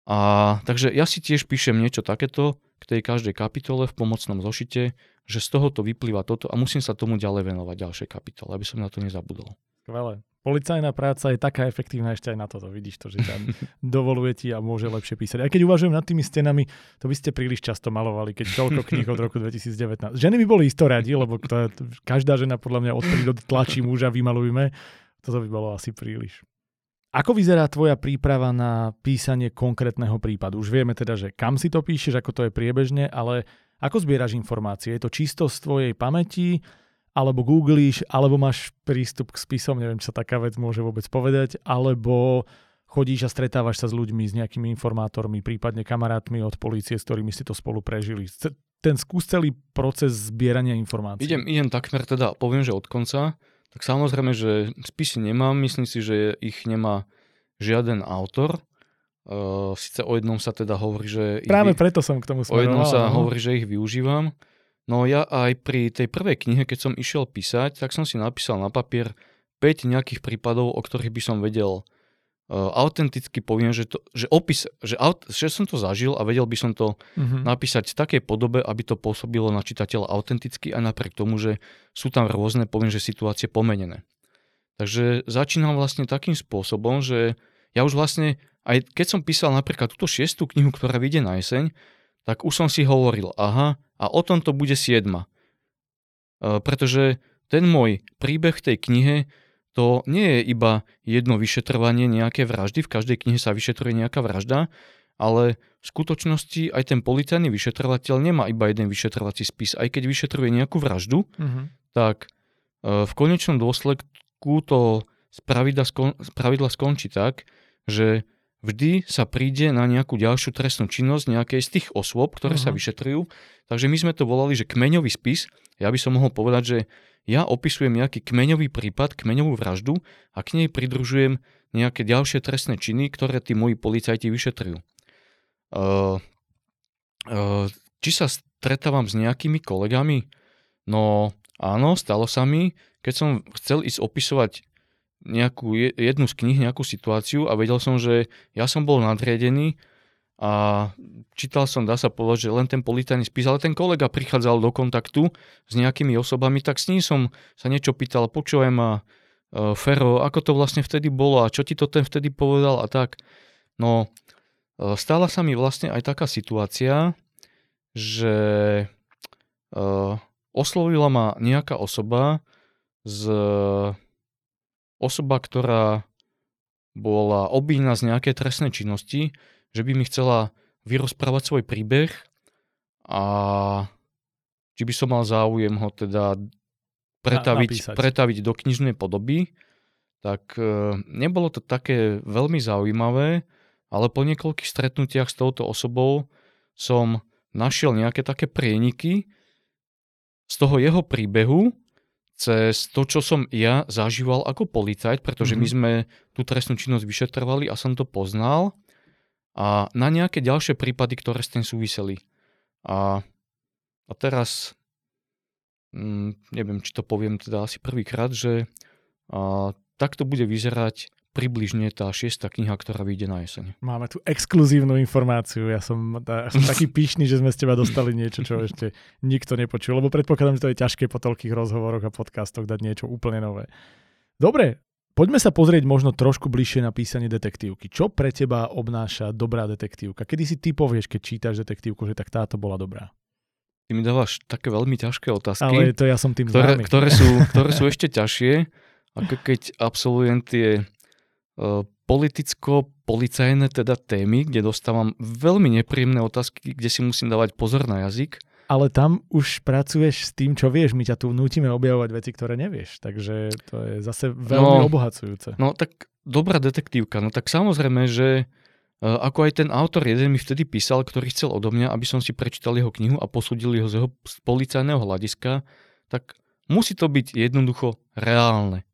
A takže ja si tiež píšem niečo takéto k tej každej kapitole v pomocnom zošite, že z toho to vyplýva toto a musím sa tomu ďalej venovať ďalšej kapitole, aby som na to nezabudol. Skvelé policajná práca je taká efektívna ešte aj na toto. Vidíš to, že tam dovoluje ti a môže lepšie písať. Aj keď uvažujem nad tými stenami, to by ste príliš často malovali, keď toľko kníh od roku 2019. Ženy by boli isto radi, lebo to, každá žena podľa mňa od prírody tlačí muža, vymalujme. Toto by bolo asi príliš. Ako vyzerá tvoja príprava na písanie konkrétneho prípadu? Už vieme teda, že kam si to píšeš, ako to je priebežne, ale ako zbieraš informácie? Je to čisto z tvojej pamäti? Alebo googlíš, alebo máš prístup k spisom, neviem, čo sa taká vec môže vôbec povedať, alebo chodíš a stretávaš sa s ľuďmi, s nejakými informátormi, prípadne kamarátmi od policie, s ktorými si to spolu prežili. Ten skús celý proces zbierania informácií. Idem, idem takmer teda, poviem, že od konca. Tak samozrejme, že spisy nemám, myslím si, že ich nemá žiaden autor. Uh, Sice o jednom sa teda hovorí, že... Práve ich, preto som k tomu smeroval. O jednom sa no. hovorí, že ich využívam. No ja aj pri tej prvej knihe, keď som išiel písať, tak som si napísal na papier 5 nejakých prípadov, o ktorých by som vedel uh, autenticky poviem, že, to, že opis, že, aut, že som to zažil a vedel by som to mm-hmm. napísať v takej podobe, aby to pôsobilo na čitateľa autenticky aj napriek tomu, že sú tam rôzne, poviem, že situácie pomenené. Takže začínam vlastne takým spôsobom, že ja už vlastne, aj keď som písal napríklad túto šiestu knihu, ktorá vyjde na jeseň, tak už som si hovoril, aha, a o tom to bude siedma. E, pretože ten môj príbeh v tej knihe, to nie je iba jedno vyšetrovanie nejaké vraždy, v každej knihe sa vyšetruje nejaká vražda, ale v skutočnosti aj ten policajný vyšetrovateľ nemá iba jeden vyšetrovací spis. Aj keď vyšetruje nejakú vraždu, uh-huh. tak v konečnom dôsledku to spravidla, skon, spravidla skončí tak, že vždy sa príde na nejakú ďalšiu trestnú činnosť nejakej z tých osôb, ktoré uh-huh. sa mhm. vyšetrujú. Takže my sme to volali, že kmeňový spis. Ja by som mohol povedať, že ja opisujem nejaký kmeňový prípad, kmeňovú vraždu a k nej pridružujem nejaké ďalšie trestné činy, ktoré tí moji policajti vyšetrujú. Uh, uh, či sa stretávam s nejakými kolegami? No áno, stalo sa mi, keď som chcel ísť opisovať nejakú jednu z kníh, nejakú situáciu a vedel som, že ja som bol nadriadený a čítal som, dá sa povedať, že len ten policajný spis, ale ten kolega prichádzal do kontaktu s nejakými osobami, tak s ním som sa niečo pýtal, počujem a uh, Fero, ako to vlastne vtedy bolo a čo ti to ten vtedy povedal a tak. No, uh, stala sa mi vlastne aj taká situácia, že uh, oslovila ma nejaká osoba z osoba, ktorá bola obína z nejakej trestnej činnosti, že by mi chcela vyrozprávať svoj príbeh a či by som mal záujem ho teda pretaviť, pretaviť do knižnej podoby, tak e, nebolo to také veľmi zaujímavé, ale po niekoľkých stretnutiach s touto osobou som našiel nejaké také prieniky z toho jeho príbehu cez to, čo som ja zažíval ako policajt, pretože mm-hmm. my mhm. sme tú trestnú činnosť vyšetrovali a som to poznal a na nejaké ďalšie prípady, ktoré s tým súviseli. A, a teraz, mm, neviem, či to poviem teda asi prvýkrát, že a, takto bude vyzerať približne tá šiesta kniha, ktorá vyjde na jeseň. Máme tu exkluzívnu informáciu. Ja som, ja som taký pyšný, že sme z teba dostali niečo, čo ešte nikto nepočul, lebo predpokladám, že to je ťažké po toľkých rozhovoroch a podcastoch dať niečo úplne nové. Dobre, poďme sa pozrieť možno trošku bližšie na písanie detektívky. Čo pre teba obnáša dobrá detektívka? Kedy si ty povieš, keď čítaš detektívku, že tak táto bola dobrá? Ty mi dávaš také veľmi ťažké otázky. Ale to ja som tým ktoré, ktoré, sú, ktoré sú ešte ťažšie. Ako keď absolvujem tie politicko-policajné teda témy, kde dostávam veľmi nepríjemné otázky, kde si musím dávať pozor na jazyk. Ale tam už pracuješ s tým, čo vieš. My ťa tu nutíme objavovať veci, ktoré nevieš. Takže to je zase veľmi no, obohacujúce. No tak dobrá detektívka. No tak samozrejme, že e, ako aj ten autor jeden mi vtedy písal, ktorý chcel odo mňa, aby som si prečítal jeho knihu a posúdil ho z jeho policajného hľadiska, tak musí to byť jednoducho reálne.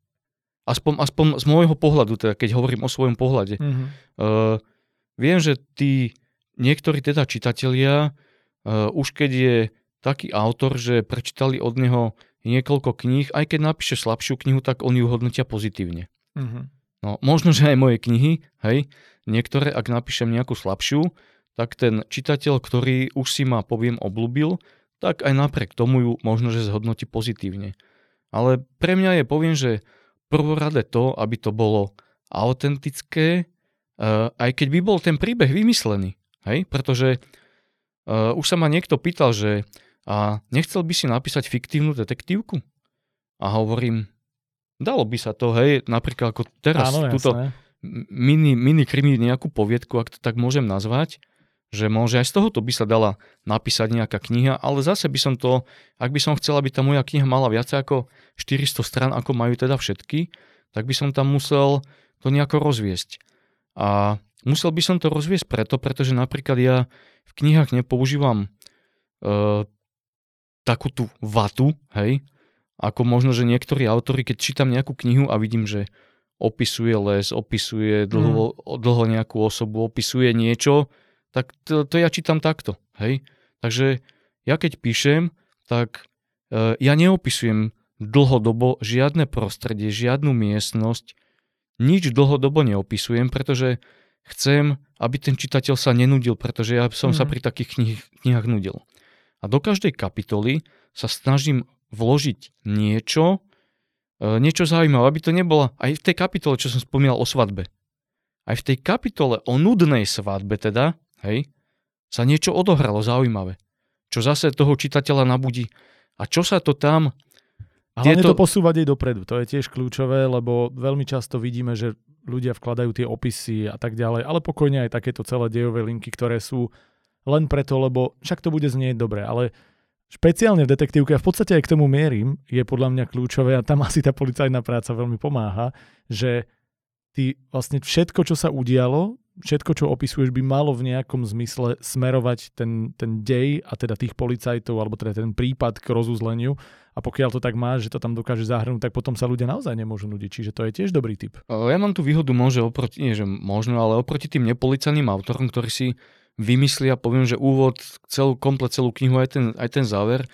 Aspoň, aspoň z môjho pohľadu, teda keď hovorím o svojom pohľade. Mm-hmm. Uh, viem, že tí niektorí teda čitatelia, uh, už keď je taký autor, že prečítali od neho niekoľko kníh, aj keď napíše slabšiu knihu, tak oni ju hodnotia pozitívne. Mm-hmm. No, možno, že aj moje knihy, hej, niektoré, ak napíšem nejakú slabšiu, tak ten čitateľ, ktorý už si ma, poviem, oblúbil, tak aj napriek tomu ju možno, že zhodnotí pozitívne. Ale pre mňa je, poviem, že prvorade to, aby to bolo autentické, uh, aj keď by bol ten príbeh vymyslený. Hej? Pretože uh, už sa ma niekto pýtal, že a nechcel by si napísať fiktívnu detektívku? A hovorím, dalo by sa to, hej, napríklad ako teraz Áno, túto mini, mini krimi nejakú poviedku, ak to tak môžem nazvať, že môže aj z tohoto by sa dala napísať nejaká kniha, ale zase by som to, ak by som chcel, aby tá moja kniha mala viac ako 400 stran, ako majú teda všetky, tak by som tam musel to nejako rozviesť. A musel by som to rozviesť preto, pretože napríklad ja v knihách nepoužívam e, takú tú vatu, hej, ako možno, že niektorí autory, keď čítam nejakú knihu a vidím, že opisuje les, opisuje dlho, mm. dlho nejakú osobu, opisuje niečo, tak to, to ja čítam takto. Hej? Takže ja keď píšem, tak e, ja neopisujem dlhodobo žiadne prostredie, žiadnu miestnosť, nič dlhodobo neopisujem, pretože chcem, aby ten čitateľ sa nenudil, pretože ja som mm. sa mhm. pri takých knih, knihách nudil. A do každej kapitoly sa snažím vložiť niečo, e, niečo zaujímavé, aby to nebolo aj v tej kapitole, čo som spomínal o svadbe. Aj v tej kapitole o nudnej svadbe teda, hej, sa niečo odohralo zaujímavé, čo zase toho čitateľa nabudí. A čo sa to tam... A hlavne tieto... to posúvať aj dopredu, to je tiež kľúčové, lebo veľmi často vidíme, že ľudia vkladajú tie opisy a tak ďalej, ale pokojne aj takéto celé dejové linky, ktoré sú len preto, lebo však to bude znieť dobre, ale špeciálne v detektívke, a v podstate aj k tomu mierim, je podľa mňa kľúčové a tam asi tá policajná práca veľmi pomáha, že ty vlastne všetko, čo sa udialo, všetko, čo opisuješ, by malo v nejakom zmysle smerovať ten, ten dej a teda tých policajtov, alebo teda ten prípad k rozuzleniu. A pokiaľ to tak máš, že to tam dokáže zahrnúť, tak potom sa ľudia naozaj nemôžu nudiť. Čiže to je tiež dobrý tip. Ja mám tu výhodu môže oproti, nie že možno, ale oproti tým nepolicajným autorom, ktorí si vymyslia, poviem, že úvod, celú, komplet celú knihu, aj ten, aj ten záver,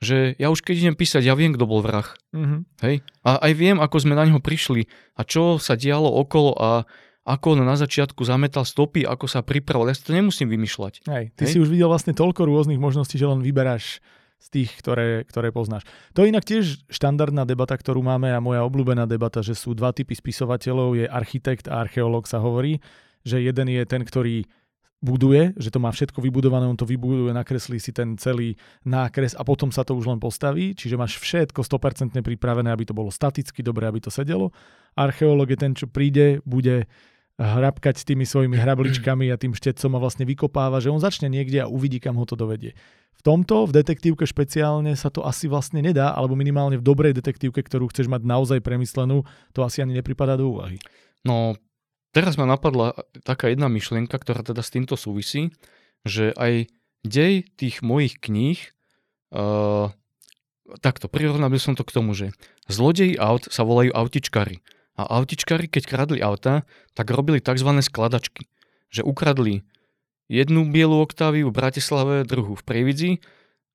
že ja už keď idem písať, ja viem, kto bol vrah. Mm-hmm. Hej? A aj viem, ako sme na neho prišli a čo sa dialo okolo a ako on na začiatku zametal stopy, ako sa pripravoval. Ja si to nemusím vymýšľať. Hej, ty Hej? si už videl vlastne toľko rôznych možností, že len vyberáš z tých, ktoré, ktoré poznáš. To je inak tiež štandardná debata, ktorú máme a moja obľúbená debata, že sú dva typy spisovateľov, je architekt a archeológ sa hovorí, že jeden je ten, ktorý buduje, že to má všetko vybudované, on to vybuduje, nakreslí si ten celý nákres a potom sa to už len postaví, čiže máš všetko 100% pripravené, aby to bolo staticky dobre, aby to sedelo. Archeológ je ten, čo príde, bude hrabkať tými svojimi hrabličkami a tým štecom a vlastne vykopáva, že on začne niekde a uvidí, kam ho to dovedie. V tomto, v detektívke špeciálne sa to asi vlastne nedá, alebo minimálne v dobrej detektívke, ktorú chceš mať naozaj premyslenú, to asi ani nepripadá do úvahy. No, Teraz ma napadla taká jedna myšlienka, ktorá teda s týmto súvisí, že aj dej tých mojich kníh, uh, takto, prirovnal by som to k tomu, že zlodeji aut sa volajú autičkári. A autičkári, keď kradli auta, tak robili tzv. skladačky. Že ukradli jednu bielu oktáviu v Bratislave, druhú v Prievidzi,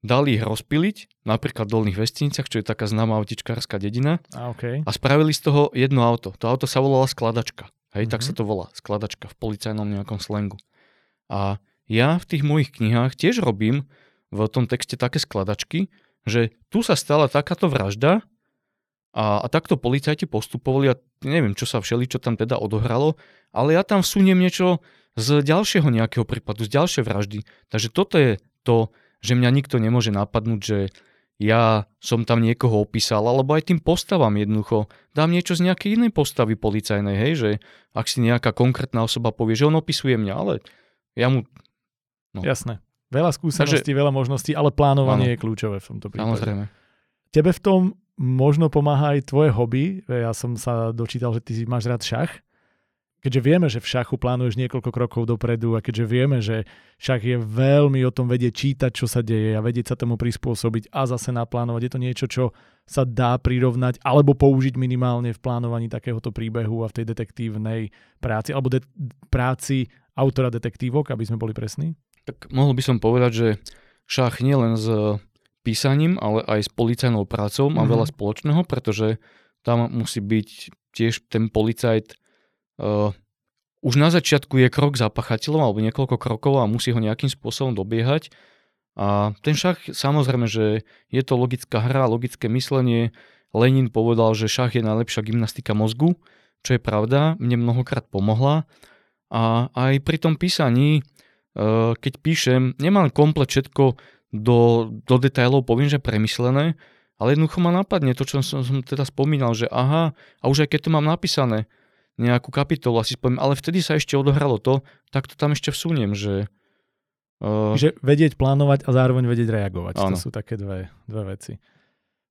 dali ich rozpiliť, napríklad v Dolných Vestiniciach, čo je taká známa autičkárska dedina, a, okay. a spravili z toho jedno auto. To auto sa volala skladačka. Hej, mm-hmm. tak sa mhm. to volá, skladačka v policajnom nejakom slengu. A ja v tých mojich knihách tiež robím v tom texte také skladačky, že tu sa stala takáto vražda a, a takto policajti postupovali a neviem, čo sa všeli, čo tam teda odohralo, ale ja tam vsuniem niečo z ďalšieho nejakého prípadu, z ďalšej vraždy. Takže toto je to, že mňa nikto nemôže napadnúť, že ja som tam niekoho opísal, alebo aj tým postavám jednoducho dám niečo z nejakej inej postavy policajnej, hej, že ak si nejaká konkrétna osoba povie, že on opisuje mňa, ale ja mu... No. Jasné. Veľa skúseností, Takže, veľa možností, ale plánovanie áno, je kľúčové v tomto prípade. Samozrejme. Tebe v tom možno pomáha aj tvoje hobby. Ja som sa dočítal, že ty máš rád šach keďže vieme, že v šachu plánuješ niekoľko krokov dopredu a keďže vieme, že šach je veľmi o tom vedieť čítať, čo sa deje a vedieť sa tomu prispôsobiť a zase naplánovať, je to niečo, čo sa dá prirovnať alebo použiť minimálne v plánovaní takéhoto príbehu a v tej detektívnej práci alebo de- práci autora detektívok, aby sme boli presní? Tak mohol by som povedať, že šach nie len s písaním, ale aj s policajnou prácou má mm-hmm. veľa spoločného, pretože tam musí byť tiež ten policajt uh, už na začiatku je krok za pachateľom alebo niekoľko krokov a musí ho nejakým spôsobom dobiehať. A ten šach, samozrejme, že je to logická hra, logické myslenie. Lenin povedal, že šach je najlepšia gymnastika mozgu, čo je pravda, mne mnohokrát pomohla. A aj pri tom písaní, uh, keď píšem, nemám komplet všetko do, do detailov, poviem, že premyslené, ale jednoducho ma napadne to, čo som, som teda spomínal, že aha, a už aj keď to mám napísané, nejakú kapitolu asi spomínam, ale vtedy sa ešte odohralo to, tak to tam ešte vsuniem, že... Uh... Že vedieť plánovať a zároveň vedieť reagovať. Áno. To sú také dve, dve veci.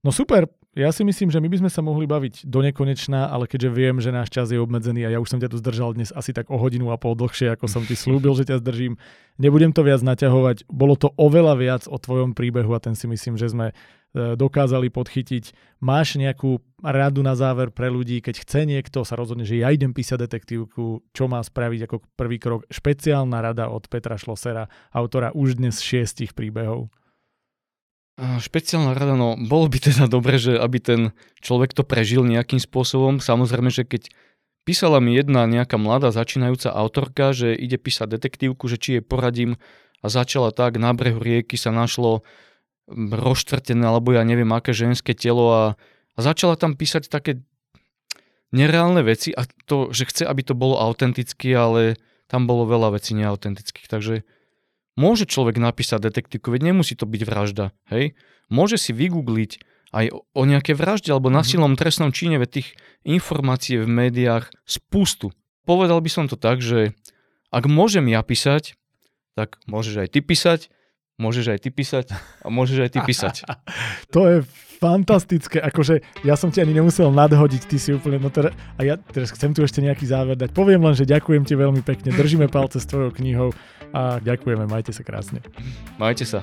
No super, ja si myslím, že my by sme sa mohli baviť do nekonečná, ale keďže viem, že náš čas je obmedzený a ja už som ťa tu zdržal dnes asi tak o hodinu a pol dlhšie, ako som ti slúbil, že ťa zdržím, nebudem to viac naťahovať. Bolo to oveľa viac o tvojom príbehu a ten si myslím, že sme E, dokázali podchytiť. Máš nejakú radu na záver pre ľudí, keď chce niekto sa rozhodne, že ja idem písať detektívku, čo má spraviť ako prvý krok? Špeciálna rada od Petra Šlosera, autora už dnes šiestich príbehov. Špeciálna rada, no bolo by teda dobre, že aby ten človek to prežil nejakým spôsobom. Samozrejme, že keď písala mi jedna nejaká mladá začínajúca autorka, že ide písať detektívku, že či jej poradím a začala tak, na brehu rieky sa našlo rozštvrtené, alebo ja neviem aké ženské telo a, a začala tam písať také nereálne veci a to, že chce, aby to bolo autentické, ale tam bolo veľa vecí neautentických, takže môže človek napísať detektívku, veď nemusí to byť vražda, hej? Môže si vygoogliť aj o nejaké vražde alebo mhm. nasilnom trestnom čine, veď tých informácií v médiách spustu. Povedal by som to tak, že ak môžem ja písať, tak môžeš aj ty písať, môžeš aj ty písať a môžeš aj ty písať. to je fantastické, akože ja som ti ani nemusel nadhodiť, ty si úplne, no teda, a ja teraz chcem tu ešte nejaký záver dať. Poviem len, že ďakujem ti veľmi pekne, držíme palce s tvojou knihou a ďakujeme, majte sa krásne. Majte sa.